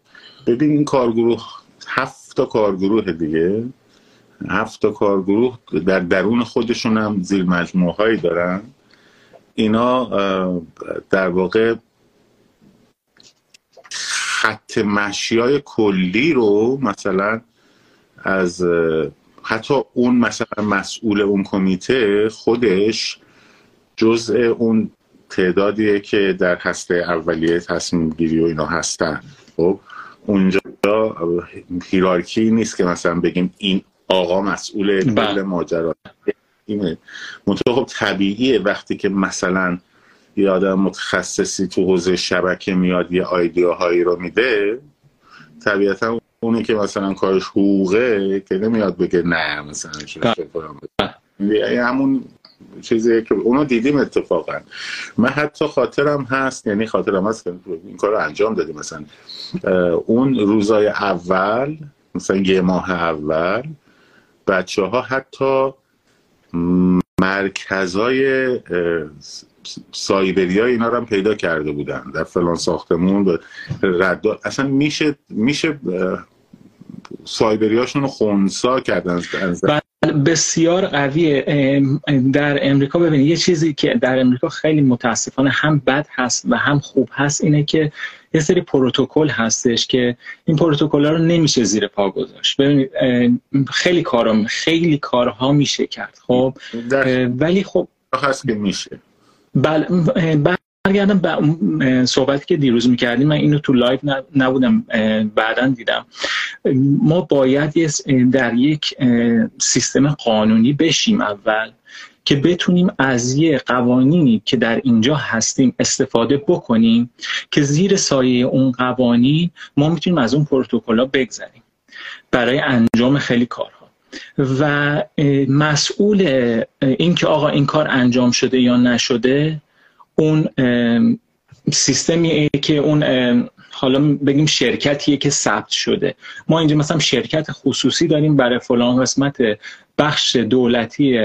ببین این کارگروه هفت تا کارگروه دیگه. هفت تا کارگروه در درون خودشون هم زیر مجموعه دارن. اینا در واقع خط مشی های کلی رو مثلا از حتی اون مثلا مسئول اون کمیته خودش جزء اون تعدادیه که در هسته اولیه تصمیم گیری و اینا هستن. خب اونجا هیرارکی نیست که مثلا بگیم این آقا مسئول کل بله. ماجرا. اینه خب طبیعیه وقتی که مثلا یه آدم متخصصی تو حوزه شبکه میاد یه آیدیاهایی رو میده طبیعتا اونی که مثلا کارش حقوقه که نمیاد بگه نه مثلا فلان. یعنی همون چیزی که اونو دیدیم اتفاقا. من حتی خاطرم هست یعنی خاطرم هست که این کار رو انجام دادیم. مثلا اون روزای اول مثلا یه ماه اول بچه ها حتی مرکزای سایبری های اینا رو هم پیدا کرده بودن. در فلان ساختمون رد اصلا میشه میشه سایبری هاشون رو خونسا کردن بسیار قویه. در امریکا ببینید یه چیزی که در امریکا خیلی متاسفانه هم بد هست و هم خوب هست اینه که یه سری پروتکل هستش که این پروتکل ها رو نمیشه زیر پا گذاشت. ببینید خیلی کارا خیلی کارها میشه کرد خب؟ ولی خب هست که میشه. بله برگردم به صحبتی که دیروز می‌کردیم. من اینو تو لایو نبودم بعدا دیدم. ما باید در یک سیستم قانونی بشیم اول که بتونیم از یه قوانینی که در اینجا هستیم استفاده بکنیم که زیر سایه اون قوانین ما می‌تونیم از اون پروتکل ها بگذریم. برای انجام خیلی کارها و مسئول این که آقا این کار انجام شده یا نشده اون سیستمیه که اون حالا بگیم شرکتیه که ثبت شده. ما اینجا مثلا شرکت خصوصی داریم برای فلان قسمت بخش دولتی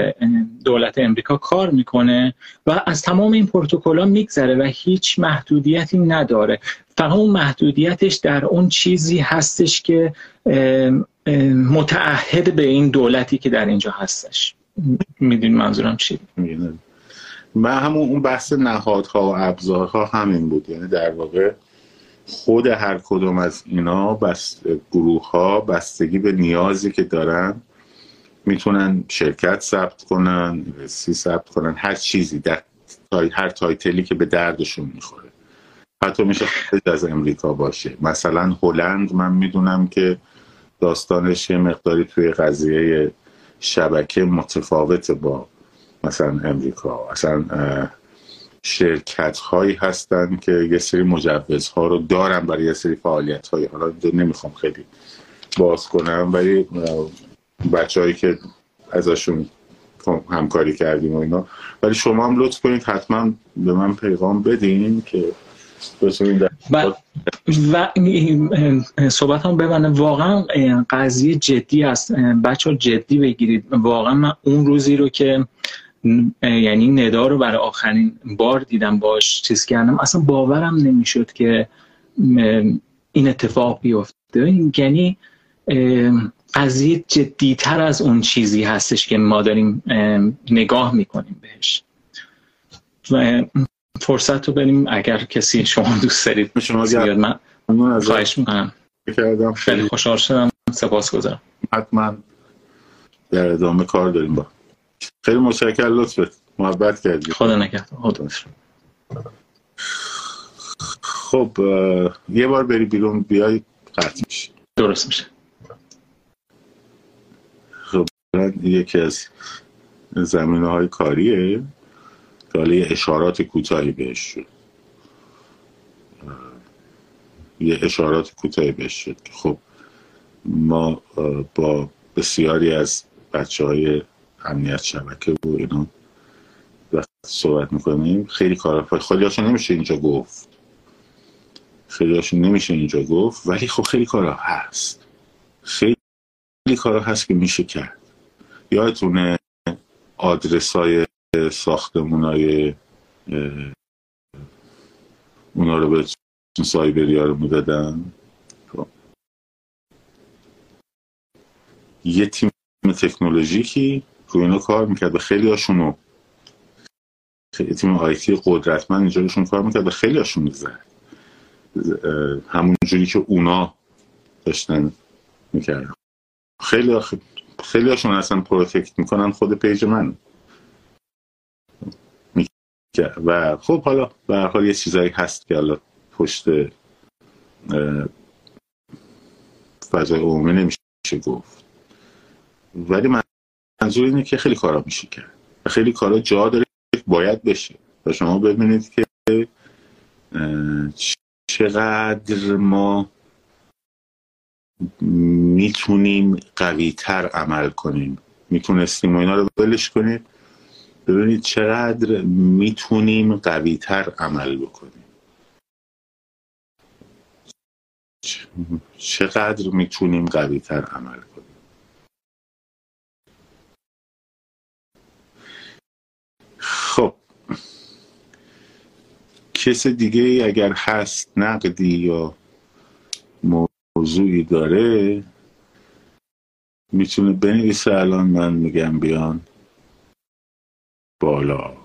دولت امریکا کار می‌کنه و از تمام این پروتکل میگذره و هیچ محدودیتی نداره. فقط اون محدودیتش در اون چیزی هستش که متعهد به این دولتی که در اینجا هستش. میدین منظورم چی؟ من همون اون بحث نهادها و ابزارها همین بود. یعنی در واقع خود هر کدوم از اینا بست گروه ها بستگی به نیازی که دارن می‌تونن شرکت ثبت کنن سی ثبت کنن هر چیزی در هر تایتلی که به دردشون می‌خوره. حتی میشه خارج از امریکا باشه. مثلا هلند من می‌دونم که داستانش یه مقداری توی قضیه شبکه متفاوت با مثلا امریکا. اصلا شرکت هایی هستن که یه سری مجوز ها رو دارن برای یه سری فعالیت هایی حالا نمی‌خوام خیلی باز کنم ولی بچه هایی که ازشون همکاری کردیم و اینا. ولی شما هم لطف کنید حتما به من پیغام بدین که و, و صحبت هم ببنه واقعا قضیه جدی است. بچه ها جدی بگیرید. واقعا من اون روزی رو که یعنی ندا رو برای آخرین بار دیدم باش چیز کردم. اصلا باورم نمی‌شد که این اتفاق بیفته. یعنی قضیه جدیتر از اون چیزی هستش که ما داریم نگاه می‌کنیم بهش. و فرصت رو بریم اگر کسی شما دوست دارید شما من خواهش می‌کنم. خیلی خوشحال شدم سپاس گذارم. حتما در ادامه کار داریم با. خیلی متشکر لطفت محبت کردی. خدا نکرد خب یه بار بری بیرون بیای قطع میشه درست میشه. خب یکی از زمینه های کاریه. که حالا یه اشارات کوتاهی بهش شد. یه اشارات کوتاهی بهش شد خب ما با بسیاری از بچه های امنیت شبکه و اینا صحبت می‌کنیم خیلی کار خیلی هاشون نمیشه اینجا گفت. خیلی هاشون نمیشه اینجا گفت ولی خب خیلی کارا هست. خیلی کارا هست که میشه کرد. یادتونه آدرس های ساختمون های اونا رو به سایبری ها رو می‌دادن. خب. یه تیم تکنولوژیکی روی اینا کار می‌کرد به خیلی هاشونو تیم آیتی قدرتمند اینجا روشون کار می‌کرد به خیلی هاشون می‌زد همون جوری که اونا داشتن می‌کردن. خیلی خیلی هاشون اصلا protect می‌کنن خود پیج من. و خب حالا به حال یه چیزایی هست که حالا پشت فضای عمومی نمیشه گفت. ولی منظور اینه که خیلی کارا میشه کرد. خیلی کارا جا داره باید بشه. و شما ببینید که چقدر ما می‌تونیم قویتر عمل کنیم. می‌تونستیم و اینا رو بلش کنیم. ببینید چقدر می‌تونیم قویتر عمل بکنیم. چقدر می‌تونیم قویتر عمل کنیم. خب کس دیگه اگر هست نقدی یا موضوعی داره می‌تونه بنویسه. الان من میگم بیان. بالا.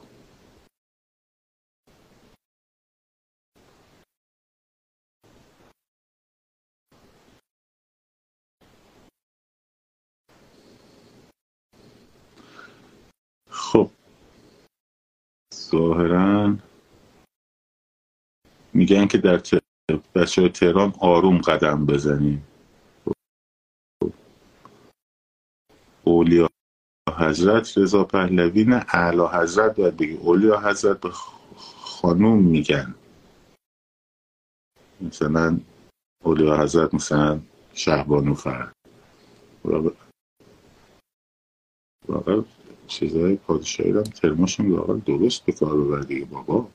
خب. ظاهرا میگن که در بچه تهران آروم قدم بزنیم. اولیا حضرت رضا پهلوی نه اعلی حضرت باید بگی اولیا حضرت به خانوم میگن. مثلا اولیا حضرت مثلا شهبانو فرد واقعا چیزای پادشاهی هم ترماشون واقعا درست به کار ببر دیگه بابا.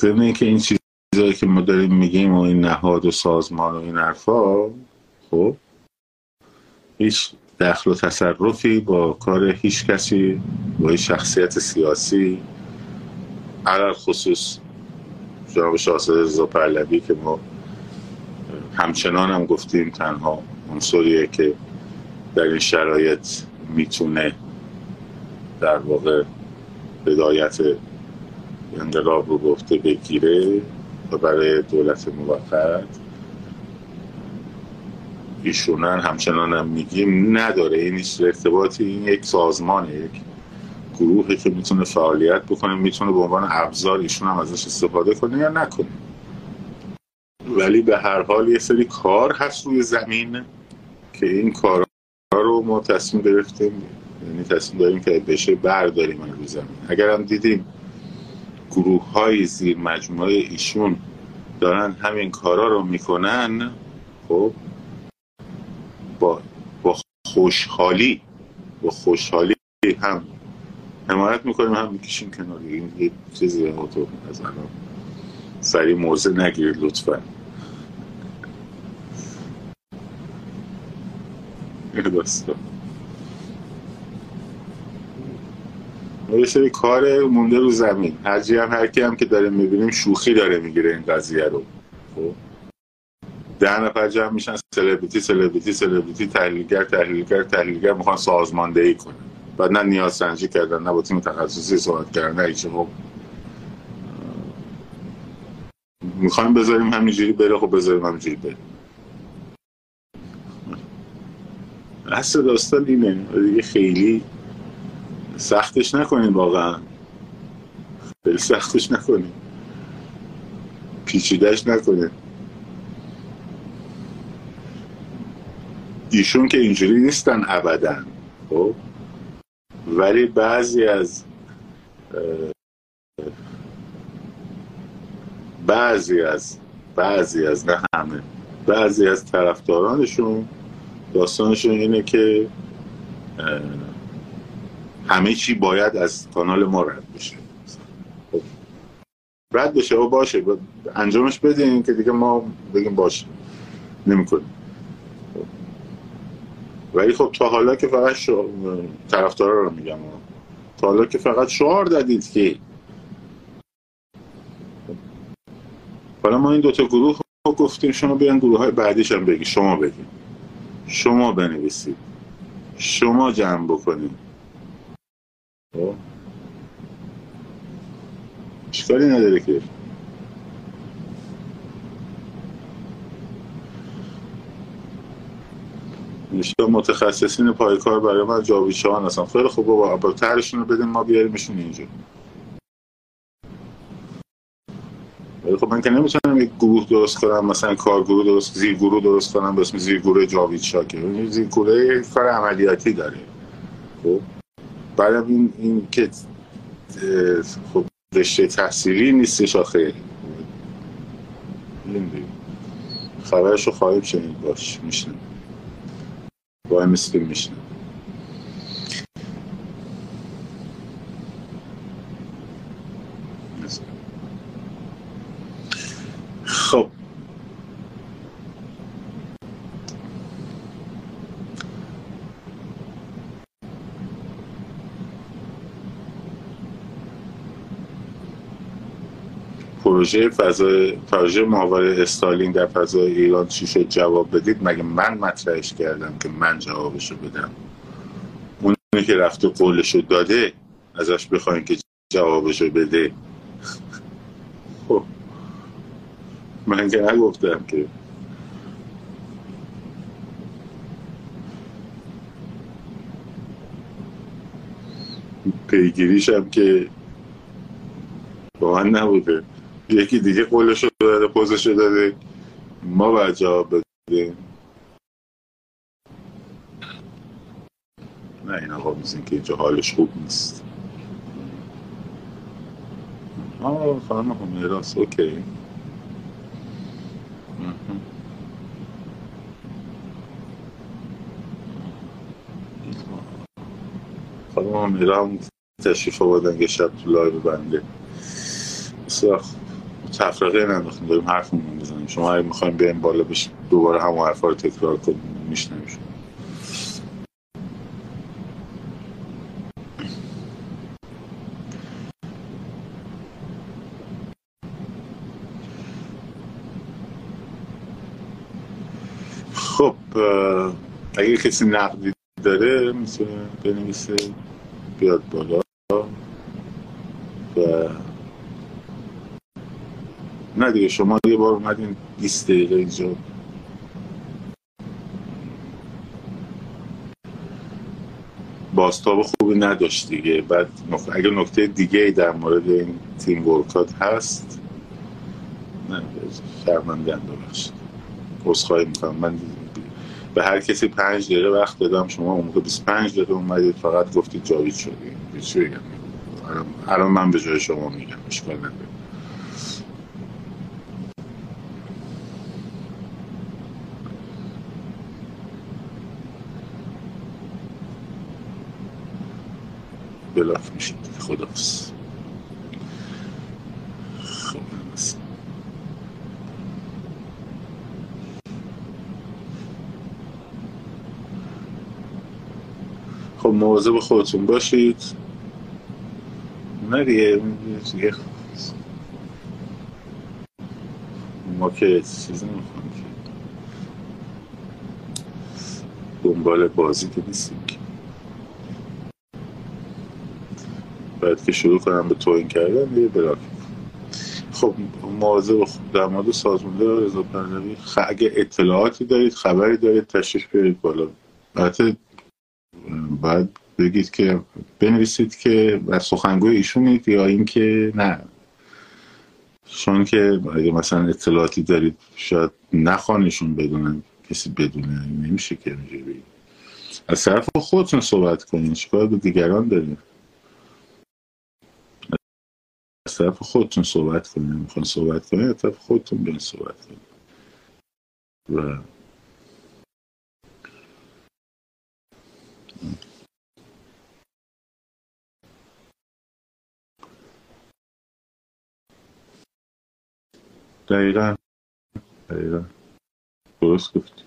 ضمن که این چیزهایی که ما داریم میگیم و این نهاد و سازمان و این حرفا خب هیچ دخل و تصرفی با کار هیچ کسی با شخصیت سیاسی علال خصوص جناب شاهزاده رضا پهلوی که ما همچنان هم گفتیم تنها عنصریه که در این شرایط می‌تونه در واقع بدایت انقلاب رو گفته بگیره و برای دولت موقت ایشونن همچنان هم میگیم نداره. این هیچ ارتباطی. این یک سازمانه یک گروهی که می‌تونه فعالیت بکنه می‌تونه به عنوان ابزار ایشون هم ازش استفاده کنه یا نکنه. ولی به هر حال یه سری کار هست روی زمین که این کارها رو ما تصمیم گرفتیم. یعنی تصمیم داریم که بشه برداریم روی زمین. اگر هم دیدیم گروه های زیر مجموعه ایشون دارن همین کارا رو می‌کنن خب؟ با, با خوشحالی با خوشحالی هم حمایت می‌کنیم هم می‌کشیم کنار این یه چیزی تو از الان سریع موضع نگیرید لطفا. داستان یه سری کار مونده رو زمین. هرچی هم هر هم که داره می‌بینیم شوخی داره می‌گیره این قضیه رو. خب؟ ده نفر جمع میشن سلبریتی سلبریتی سلبریتی تحلیلگر تحلیلگر تحلیلگر می‌خوان سازماندهی کنن. بعد نه نیاز سنجی کردن نه با تیم تخصصی صحبت کردن نه خب؟ می‌خوایم بذاریم همینجوری بره خب بذاریم همینجوری بره. اصل داستان اینه. دیگه خیلی سختش نکنین واقعا. خیلی سختش نکنین پیچیدهش نکنین ایشون که اینجوری نیستن ابدا خب؟ ولی بعضی از بعضی از بعضی از نه همه بعضی از طرفدارانشون داستانشون اینه که همه چی باید از کانال ما رد بشه. خب، رد بشه و باشه. انجامش بدین که دیگه ما بگیم باشه نمی‌کنیم. ولی خب تا حالا که فقط شو... طرفدارا رو میگم. تا حالا که فقط شعار دادید که حالا ما این دوتا گروه رو گفتیم. شما بیان گروه های بعدیش هم بگی. شما بگید شما بنویسید. شما جمع بکنید. خب؟ اشکالی نداره که. نشته متخصصین پایکار برای من جاویشان هستن. خیلی خوب بابا. ترشون رو بدیم ما بیاریمشون اینجا. ولی خب من که نمی‌تونم یک گروه درست کنم مثلا کارگروه درست زیر گروه درست کنم به اسم زیر گروه جاوید شاکر زیر گروه کار عملیاتی داره. خب؟ بعدم این این که خب رشته تحصیلی نیستش آخه. خبرش رو خواهیم شنید باش میشنم. وای مثل میشنم خب پروژه فضای پروژه محور استالین در فضای ایران چی شد؟ جواب بدید. مگه من مطرحش کردم که من جوابشو بدم؟ اونی که رفت و قولشو داده ازش بخواین که جوابشو بده. خب. من که نگفتم که پیگیریشم که با من نبوده. یکی دیگه قولشو داده پوزشو داده. ما باید جواب بدیم. نه این آقا میزین که اینجا حالش خوب نیست. آه خانم همیراس اوکی. خانم همیرا هم تشریف آوردن یه شب تو لایو بنده. بسیار تفرقه ننداختیم داریم حرفمون می‌زنیم شما اگه می‌خوایم بریم بالا بش دوباره همون حرفا رو تکرار کنیم. میشنیم شما. خب اگه کسی نقدی داره می‌تونه بنویسه بیاد بالا و نه دیگه شما یه بار اومدین 20 دقیقه اینجا. باستاب خوبی نداشت دیگه. بعد اگه نکته دیگه ای در مورد این تیم ورکات هست نه شرمندن ببخشید. عذرخواهی می‌کنم. من به هر کسی پنج دقیقه وقت دادم شما اون موقع 25 دقیقه اومدید فقط گفتید جاوید شدید چی بگم. الان من به جای شما میگم. اشکال نداره. بلاک میشید خدافز خب خب مواظب خودتون باشید. نه دیگه ما که چیزی نمی‌خوام که. دنبال بازی که نیستیم باید که شروع کنم به توین کردن یه بلاک. خب مواظب در مورد سازمانده رضا پهلوی اگه اطلاعاتی دارید خبری دارید تشریف بیارید بالا. البته باید بگید که بنویسید که سخنگوی ایشونید یا اینکه نه. چون که اگه مثلا اطلاعاتی دارید شاید نخوانشون بدونن کسی بدونه نمیشه که اینجوری. از طرف خودتون صحبت کنین چیکار به دیگران داریم از طرف خودتون صحبت کنین می‌خوان صحبت کنین از طرف خودتون بیان صحبت کنین و دقیقا. دقیقا. درست گفتی.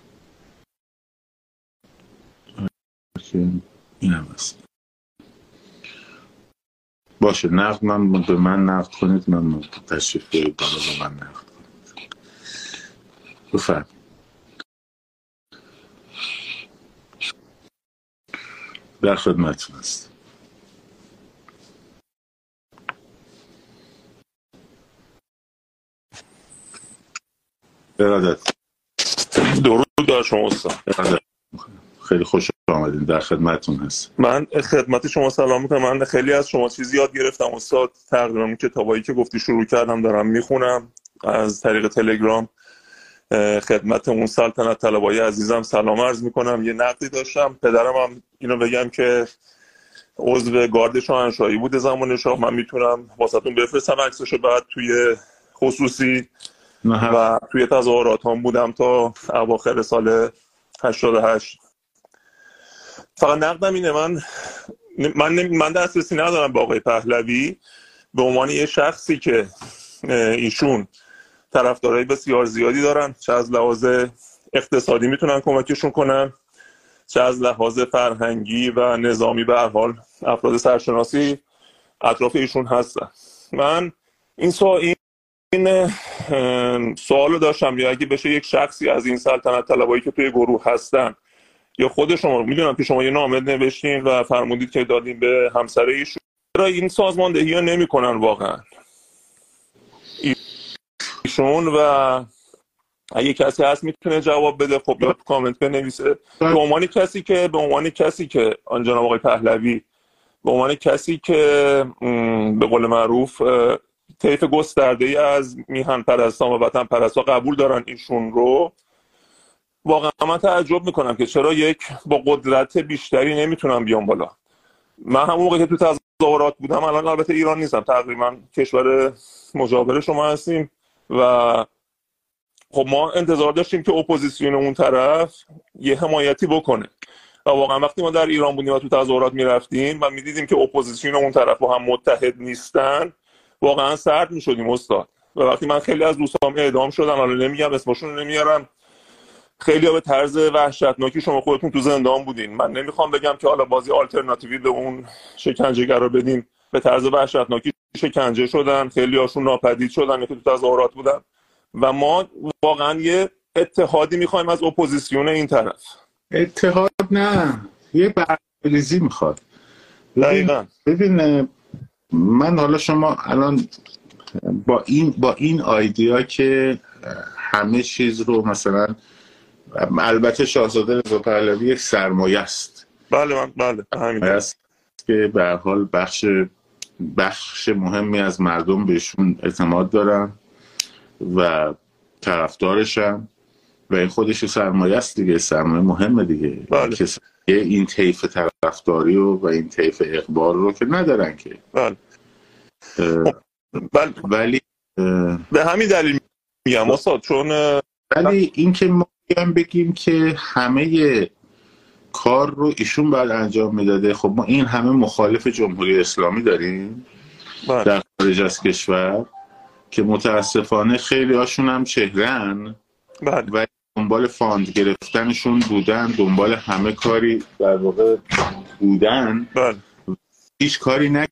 این هم هست. باشه نقد من به من نقد کنید من تشریف بیارید بالا به من نقد کنید. بفرم در خدمتتون هست ارادت. درود در شما استاد. ارادت. خیلی خوش آمدین در خدمتتون هست من خدمت شما سلام می‌کنم. من خیلی از شما چیزی یاد گرفتم. استاد تقریبا کتابایی که گفتی شروع کردم دارم می‌خونم. از طریق تلگرام خدمت اون سلطنت طلبای عزیزم سلام عرض می‌کنم. یه نقدی داشتم. پدرم هم اینو بگم که عضو گارد شاهنشاهی بوده زمان شاه. من می‌تونم واسهتون بفرستم عکسشو. بعد توی خصوصی و توی تظاهرات هم بودم تا اواخر سال 88 فقط نقدم اینه من من من دسترسی ندارم به آقای پهلوی. به عنوان یه شخصی که ایشون طرفدارای بسیار زیادی دارن چه از لحاظ اقتصادی می‌تونن کمکشون کنن چه از لحاظ فرهنگی و نظامی به حال افراد سرشناسی اطراف ایشون هستن. من این سوال این سوال داشتم یا اگه بشه یک شخصی از این سلطنت طلبایی که توی گروه هستن یا خود شما می‌دونم که شما یه نامه نوشتین و فرمودید که دادیم به همسر ایشون. چرا این سازماندهی ها نمی کنن واقعا؟ ایشون و اگه کسی هست می‌تونه جواب بده. خب یا کامنت بنویسه. به عنوان کسی که به عنوان کسی که آن جناب آقای پهلوی به عنوان کسی که به قول معروف طیف گسترده ای از میهن پرستان و وطن پرستا قبول دارن ایشون رو. واقعا من تعجب می‌کنم که چرا یک با قدرت بیشتری نمی‌تونم بیام بالا. من همون موقع که تو تظاهرات بودم الان البته ایران نیستم. تقریبا کشور مجاور شما هستیم و خب ما انتظار داشتیم که اپوزیسیون اون طرف یه حمایتی بکنه. و واقعا وقتی ما در ایران بودیم و تو تظاهرات می‌رفتیم و می‌دیدیم که اپوزیسیون اون طرف با هم متحد نیستن واقعا سرد می‌شدیم استاد. و وقتی من خیلی از دوستام اعدام شدن حالا نمیگم اسمشون نمیارم. خیلی به طرز وحشتناکی شما خودتون تو زندان بودین. من نمی‌خوام بگم که حالا بازی آلترناتیوی به اون شکنجه رو بدیم به طرز وحشتناکی شکنجه شدن خیلی هاشون ناپدید شدن که تو تظاهرات بودن. و ما واقعا یه اتحادی می‌خوایم از اپوزیسیون این طرف. اتحاد نه یه برنامه‌ریزی می‌خواد. دقیقا. ببین من حالا شما الان با این با این آیدیا که همه چیز رو مثلا البته شاهزاده رضا پهلوی یک سرمایه است بله من بله همین است که به حال بخش بخش مهمی از مردم بهشون اعتماد دارن و طرفدارشن و این خودش سرمایه است دیگه سرمایه مهمه دیگه بله. که این طیف طرفداری و, و این طیف اقبال رو که ندارن که بله. بله. ولی به همین دلیل میگم استاد چون ولی اینکه ما بگیم که همه کار رو ایشون بعد انجام می‌داده خب ما این همه مخالف جمهوری اسلامی داریم بله. در خارج از کشور که متاسفانه خیلی هاشون هم چهرن بله. و دنبال فاند گرفتنشون بودن دنبال همه کاری در واقع بودن بله. هیچ کاری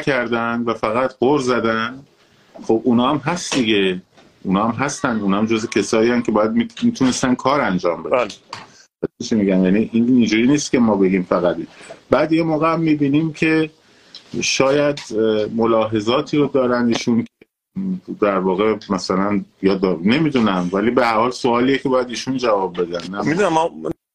نکردن و فقط قر زدن خب اونا هم هست دیگه اونا هم هستن اونا هم جز کسایی هم که باید می‌تونستن کار انجام بدن. بله. چی میگم یعنی این اینجوری نیست که ما بگیم فقط بعد یه موقع هم می‌بینیم که شاید ملاحظاتی رو دارن ایشون در واقع مثلا یا نمی‌دونم ولی به حال سوالیه که باید ایشون جواب بدن. می‌دونم ما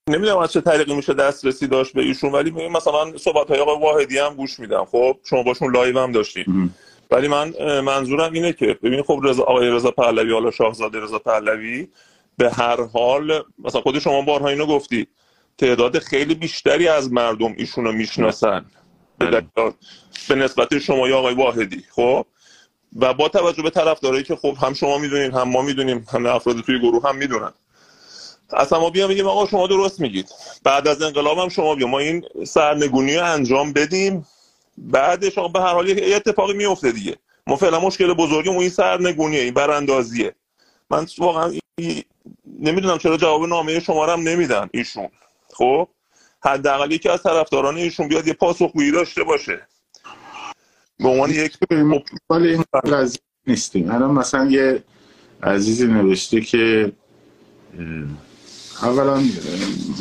نمی‌دونم از چه طریقی میشه دسترسی داشت به ایشون ولی مثلا صحبت های آقای واحدی هم گوش میدم. خب شما باشون لایو هم داشتیم ولی من منظورم اینه که ببین خب رضا آقای رضا پهلوی حالا شاهزاده رضا پهلوی به هر حال مثلا خود شما بارها اینو گفتی تعداد خیلی بیشتری از مردم ایشونو می‌شناسن. بله. به نسبت شما یا آقای واحدی خب؟ و با توجه به طرفدارایی که خب هم شما می‌دونید هم ما می‌دونیم هم افراد توی گروه هم می‌دونن. اصلا ما بیام بگیم آقا شما درست میگید. بعد از انقلاب هم شما بیام. ما این سرنگونی رو انجام بدیم. بعدش به هر حال یه اتفاقی میفته دیگه. ما فعلا مشکل بزرگی این سرنگونیه این براندازیه. من واقعا نمی‌دونم چرا جواب نامه شما هم نمیدن ایشون. خب؟ حداقل یکی از طرفداران ایشون بیاد یه پاسخگویی داشته باشه. به عنوان یک این قضیه نیستیم. الان مثلا یه عزیزی نوشته که اولا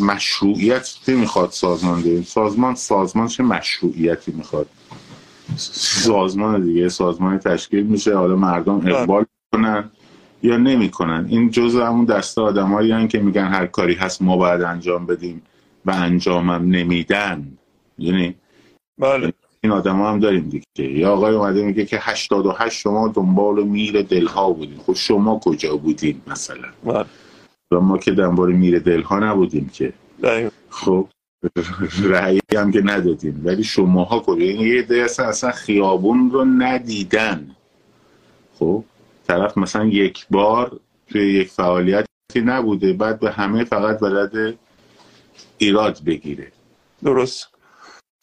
مشروعیت می‌خواد سازمان سازمان سازمان چه مشروعیتی می‌خواد؟ سازمان دیگه سازمان تشکیل میشه حالا مردم بله. اقبال کنن یا نمی‌کنن؟ این جزء همون دسته آدمایی که میگن هر کاری هست ما باید انجام بدیم و انجامم نمیدن. یعنی بله. این آدم هم داریم دیگه. یا آقای اومده میگه که 88 شما دنبال میر دلها بودیم خب شما کجا بودیم مثلا؟ بله. و ما که دنبال میر دلها نبودیم که. دایم. خب رأی هم که ندادیم. ولی شماها کجا؟ این یه ده اصلا خیابون رو ندیدن. خب طرف مثلا یک بار توی یک فعالیتی نبوده بعد به همه فقط بلد ایراد بگیره. درست.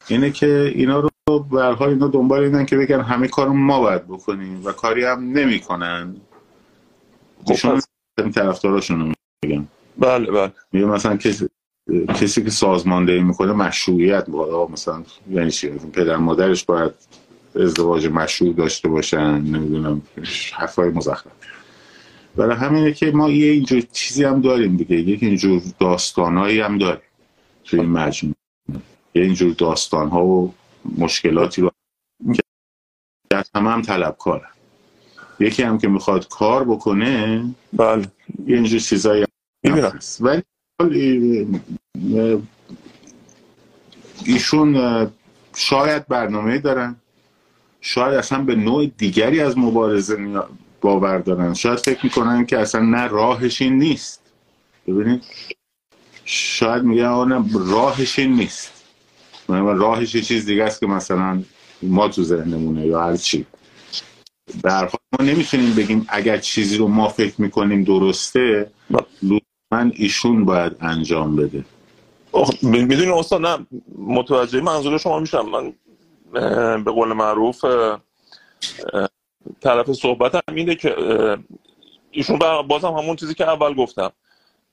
اینه که اینا رو برها اینا دنبال اینن که بگن همه کار ما باید بکنیم و کاری هم نمی‌کنن. خب طرفداراشون میگن بله بله. میگه مثلا کسی کسی که سازماندهی می‌کنه مشروعیت باید مثلا یعنی چی؟ پدر مادرش باید ازدواج مشروع داشته باشن نمی‌دونم حرفای مزخرف. برای همینه که ما یه اینجور چیزی هم داریم دیگه. یک اینجور داستانهایی هم داریم توی این مجموعه. یه اینجور داستان ها و مشکلاتی رو که همه هم طلبکارن. یکی هم که می‌خواد کار بکنه بله. اینجور چیزایی هست. ولی ایشون شاید برنامه دارن. شاید اصلا به نوع دیگری از مبارزه باور دارن. شاید فکر می‌کنن که اصلا نه راهش این نیست. ببینید. شاید میگن آنه راهش این نیست. راهش یه چیز دیگه است که مثلا ما تو ذهنمونه یا هر چی. در ما نمی‌تونیم بگیم اگر چیزی رو ما فکر می‌کنیم درسته من ایشون باید انجام بده. می‌دونی استاد نه متوجه منظور شما میشم. من به قول معروف طرف صحبت هم اینه که ایشون بازم همون چیزی که اول گفتم.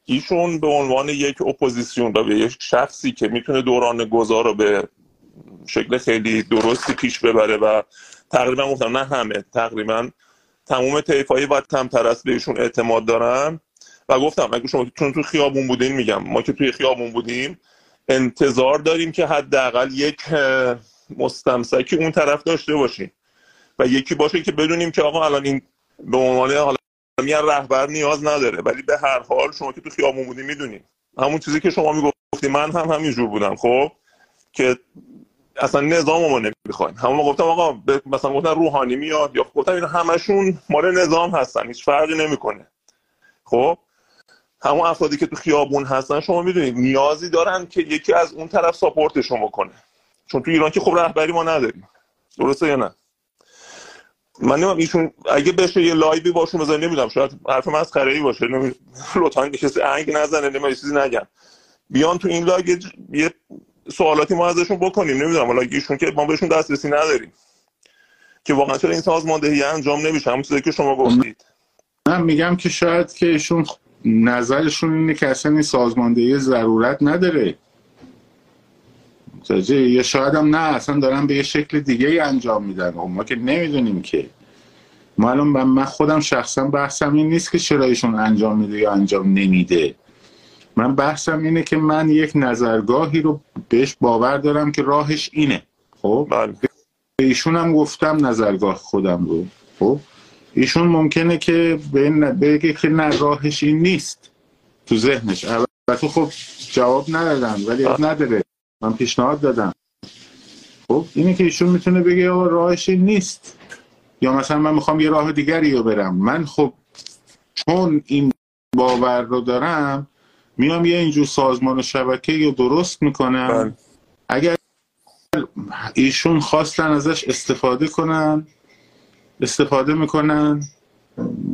ایشون به عنوان یک اپوزیسیون و یک شخصی که می‌تونه دوران گذار رو به شکل خیلی درستی پیش ببره و تقریبا گفتم نه همه تقریبا تمام طیفای و تم پرست بهشون اعتماد دارن و گفتم اگه شما چون تو خیابون بودین میگم ما که توی خیابون بودیم انتظار داریم که حداقل یک مستمسکی اون طرف داشته باشیم. و یکی باشه که بدونیم که آقا الان این به عنوان حالا رهبر نیاز نداره. ولی به هر حال شما که تو خیابون بودی می‌دونید همون چیزی که شما می‌گفتی من هم همینجور بودم خب؟ که اصلا نظام ما نمی‌خوایم. همون گفتم آقا مثلا گفتن روحانی میاد یا گفتم اینا همشون مال نظام هستن هیچ فرقی نمی‌کنه. خب؟ همون افرادی که تو خیابون هستن شما می‌دونید نیازی دارن که یکی از اون طرف support شون بکنه چون تو ایران که خب رهبری ما نداریم. درسته یا نه؟ من نمیم ایشون اگه بشه یه لایوی باشون بزنی نمی‌دونم شاید حرف مسخره ای باشه [laughs] لطفا کسی انگ نزنه نمی‌دونم چیزی نگم. بیان تو این لایو یه سوالاتی ما ازشون بکنیم. نمی‌دونم حالا ایشون که ما بهشون دسترسی نداریم. که واقعا چرا این سازماندهی انجام نمیشه؟ همون چیزی که شما گفتید. من میگم که شاید که ایشون نظرشون اینه که اصلا این سازماندهی ضرورت نداره. یا شاید هم نه اصلا دارن به یه شکل دیگه ای انجام میدن. خب ما که نمی‌دونیم که. الان من خودم شخصا بحثم این نیست که چرا ایشون انجام میده یا انجام نمیده. من بحثم اینه که من یک نظرگاهی رو بهش باور دارم که راهش اینه. خب؟ بله. به ایشون هم گفتم نظرگاه خودم رو. خب؟ ایشون ممکنه که بگه که نه راهش این نیست تو ذهنش. البته خب جواب ندادن ولی نداره. من پیشنهاد دادم. خب؟ اینه که ایشون می‌تونه بگه راهش این نیست. یا مثلا من می‌خوام یه راه دیگری رو برم. من خب چون این باور رو دارم میام یه اینجور سازمان و شبکه یا درست می‌کنم بله. اگر ایشون خواستن ازش استفاده کنن استفاده می‌کنن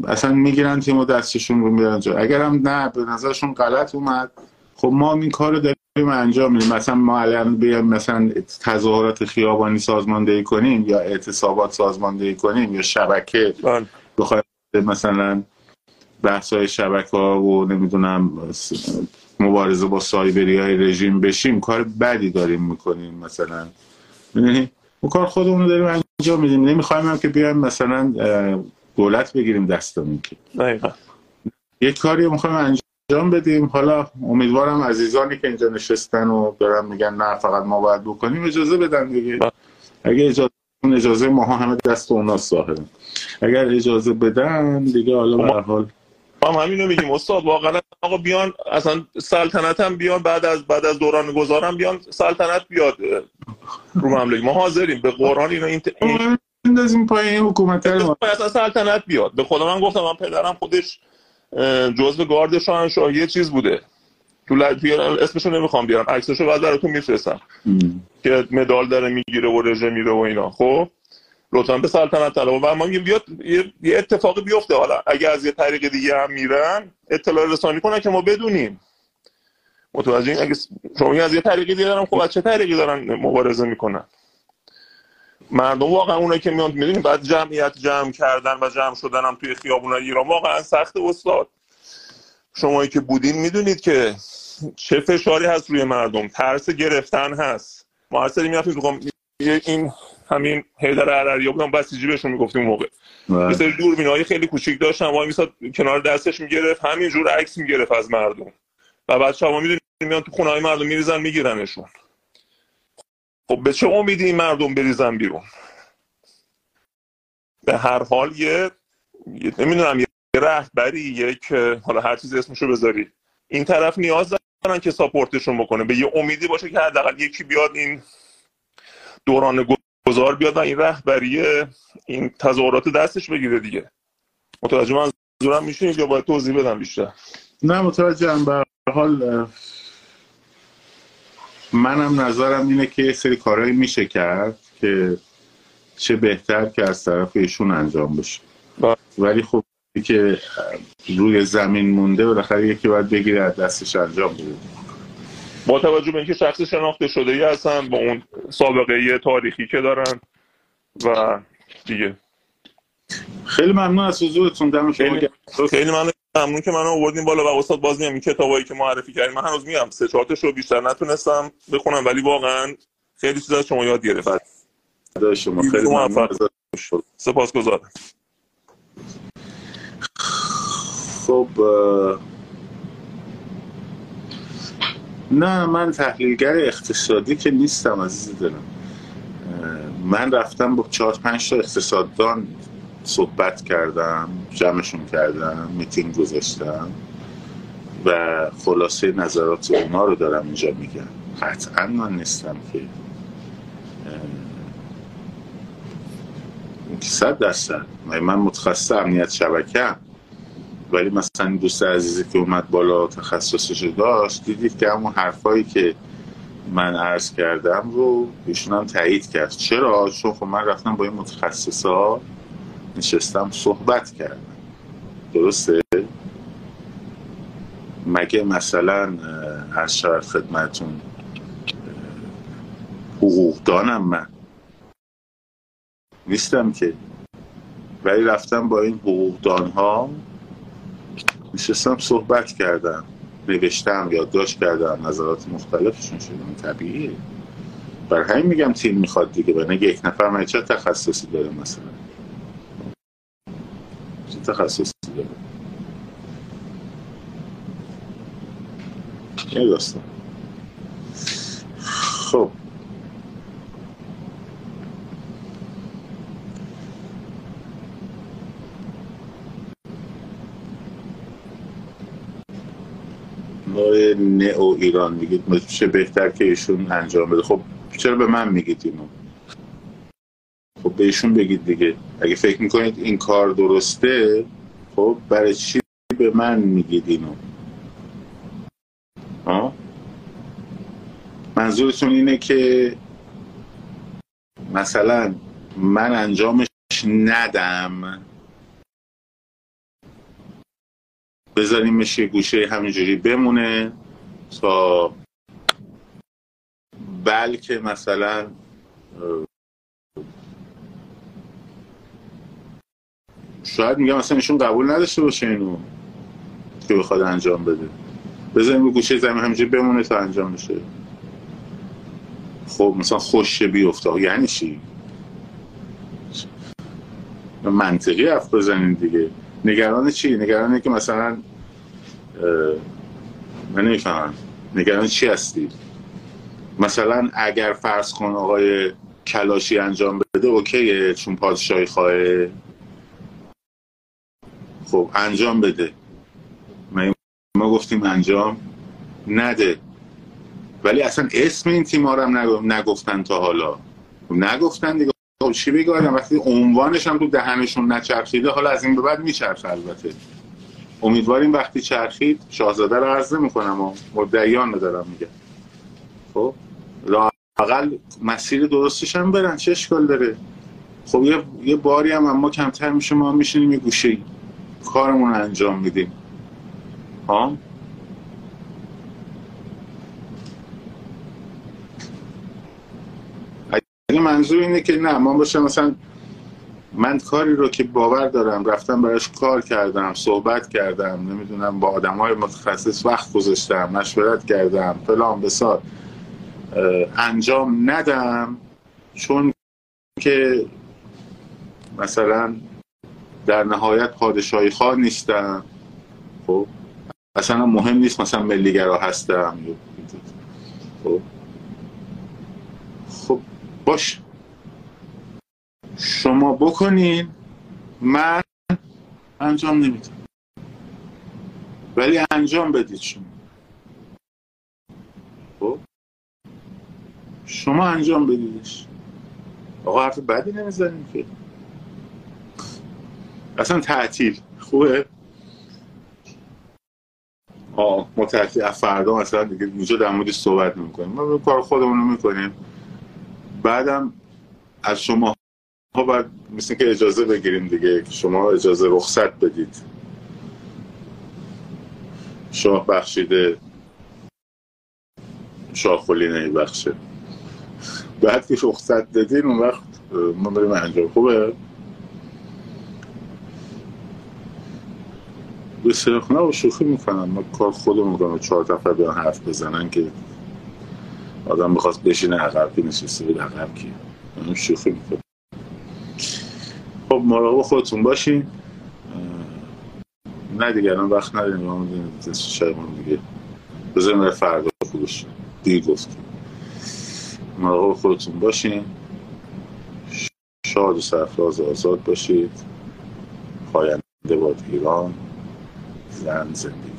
اصلا می‌گیرن تیم و دستشون رو میرن جا اگر هم نه به نظرشون غلط اومد خب ما هم این کار رو داریم انجام میدیم مثلا ما الان بیایم مثلا تظاهرات خیابانی سازماندهی کنیم یا اعتصابات سازماندهی کنیم یا شبکه بله. بخوایم مثلا بحث های شبکه ها و نمی‌دونم مبارزه با سایبری های رژیم بشیم کار بدی داریم می‌کنیم مثلا. می‌دونی؟ اون کار خودمون رو داریم انجام میدیم. نمی‌خوایم هم که بیایم مثلا دولت بگیریم دستمون که. یک کاری می‌خوایم انجام بدیم. حالا امیدوارم عزیزانی که اینجا نشستن و دارن میگن نه فقط ما باید بکنیم اجازه بدن دیگه. بله. اگه اجازه اون اجازه ماها همه دست اونا ظاهره اگر اجازه بدن دیگه حالا به حال ما هم همینو میگیم. استاد واقعا آقا بیان اصلا سلطنت هم بیان بعد از بعد از دوران گذارم بیان سلطنت بیاد رو مملکت. ما حاضریم. به قرآن اینو این, این بندازیم پای این حکومت اصلا سلطنت بیاد. به خدا من گفتم من پدرم خودش جزء گارد شاهنشاهی یه چیز بوده. تو اسمشو نمی‌خوام بیارم. عکسشو بعد براتون میفرستم. که مدال داره می‌گیره و رژه میره و اینا. خب؟ لطفا به سلطنت طلب و ما میگیم بیاد یه... اتفاقی بیفته. حالا اگه از یه طریق دیگه هم میرن اطلاع رسانی کنن که ما بدونیم. متوجه این اگه شما از یه طریقی دیگه دارن خب از چه طریقی دارن مبارزه می‌کنن؟ مردم واقعا اونایی که میان می‌دونیم بعد جمعیت جمع کردن و جمع شدن هم توی خیابونای ایران واقعا سخت استاد. شمایی که بودین می‌دونید که چه فشاری هست روی مردم. ترس گرفتن هست. ما هر سری می‌رفتیم تو این همین حیدر عرریا بودم بسیجی بهشون می‌گفتیم موقع. یه سری دوربینای خیلی کوچیک داشتن. وای میساد کنار دستش می‌گرفت. همینجور عکس می‌گرفت از مردم. و بعد شما می‌دونید میان تو خونه های مردم میریزن میگیرنشون. خب به چه امیدی این مردم بریزن بیرون؟ به هر حال یه, یه نمی‌دونم یه رهبری یک حالا هر چیز اسمشو بذاری. این طرف نیاز دارن که ساپورتشون بکنه. به یه امیدی باشه که حداقل یکی بیاد این دوران گذار بیاد و این رهبری این تظاهرات دستش بگیره دیگه. متوجه منظورم میشین یا باید توضیح بدم بیشتر؟ نه متوجه به حال منم نظرم اینه که یه سری کارهایی میشه کرد که چه بهتر که از طرف ایشون انجام بشه. با. ولی خب که روی زمین مونده بالاخره یکی باید بگیره از دستش انجام بده. با توجه به اینکه شخص شناخته شده ای هستن با اون سابقه تاریخی که دارن و دیگه. خیلی ممنون از حضورتون دم شما خیلی, خیلی ممنون ممنون که منو آوردین بالا و استاد باز میام این کتابایی که معرفی کردیم من هنوز میام سه چهار رو بیشتر نتونستم بخونم ولی واقعا خیلی چیزا از شما یاد گرفتم شما خیلی ممنون. سپاسگزارم. خب نه من تحلیلگر اقتصادی که نیستم عزیز دلم. من رفتم با چهار پنج تا اقتصاددان صحبت کردم جمعشون کردم میتینگ گذاشتم و خلاصه نظرات اونا رو دارم اینجا میگم. قطعا من نیستم که صد درصد. من متخصص امنیت شبکه. ولی مثلا دوست عزیزی که اومد بالا تخصصش داشت دیدید که همون حرفایی که من عرض کردم رو ایشون هم تایید کرد چرا؟ چون خب من رفتم با این متخصصا نشستم صحبت کردم درسته؟ مگه مثلا هر شود خدمتون حقوقدانم من نیستم که ولی رفتم با این حقوقدان ها نشستم صحبت کردم. نوشتم یادداشت کردم نظرات مختلفشون شدم طبیعیه. بر همین میگم تیم می‌خواد دیگه و نگه یک نفر من چه تخصصی داره مثلا؟ چه تخصصی داره؟ یه داستان. خب. نوع نئو ایران میگید چه بهتر که ایشون انجام بده؟ خب چرا به من میگید اینو؟ خب به ایشون بگید دیگه. اگه فکر می‌کنید این کار درسته خب برای چی به من میگید اینو؟ منظورتون اینه که مثلا من انجامش ندم؟ بذاریمش یه گوشه همینجوری بمونه تا بلکه مثلا شاید میگم مثلا ایشون قبول نداشته باشه اینو که بخواد انجام بده. بذاریم گوشه زمین همینجوری بمونه تا انجام بشه. خب مثلا خوش بیفته یعنی چی؟ منطقی حرف بزنین دیگه. نگران چی؟ نگرانه که مثلا من نمی‌فهمم. نگران چی هستی؟ مثلا اگر فرض کن آقای کلاشی انجام بده اوکیه چون پادشاهی خواهه. خب انجام بده. ما گفتیم انجام نده. ولی اصلا اسم این تیما هم نگفتن تا حالا. نگفتن دیگه. خب چی بگم وقتی عنوانش هم تو دهنشون نچرخیده حالا از این به بعد میچرخه البته. امیدواریم وقتی چرخید شاهزاده رو عرض می‌کنم و مدعیان دارم میگم. خب؟ لاقل مسیر درستش هم برن چه اشکال داره؟ خب یه, یه باری هم اما کمتر میشه ما میشینیم یه گوشه کارمون انجام میدیم. ها منظور اینه که نه ما باشه مثلا من کاری رو که باور دارم رفتم براش کار کردم صحبت کردم نمی‌دونم با آدم های متخصص وقت گذاشتم مشورت کردم فلان بسار انجام ندم چون که مثلا در نهایت پادشاهی خواه نیستم. خب اصلا مهم نیست مثلا ملیگرا هستم خب. خب باش. شما بکنین من انجام نمیدم. ولی انجام بدید شما. خب؟ شما انجام بدیدش. آقا حرف بدی نمی‌زنیم که. اصلا تعطیل. خوبه؟ آه ما تعطیل فردا مثلا دیگه اینجا در موردش صحبت نمی‌کنیم. ما کار خودمون رو می‌کنیم. بعدم از شما ها باید مثل که اجازه بگیریم دیگه شما اجازه رخصت بدید. شاه بخشیده. شاه خلی بخشه. بعد که رخصت دادین اون وقت ما بریم انجام. خوبه؟ به نه و شوخی می‌کنم. ما کار خودمون کنم چهار نفر بیان حرف بزنن که آدم می‌خواست بشینه عقب که نشسته بود عقب کی شوخی می‌کنم خب مراقب خودتون باشین. نه دیگه الان وقت نداریم. ما دیگه. بذاریم فردا خوبش دیر گفتیم مراقب خودتون باشین. شاد و سرفراز آزاد باشید. پاینده باد ایران زن زندگی.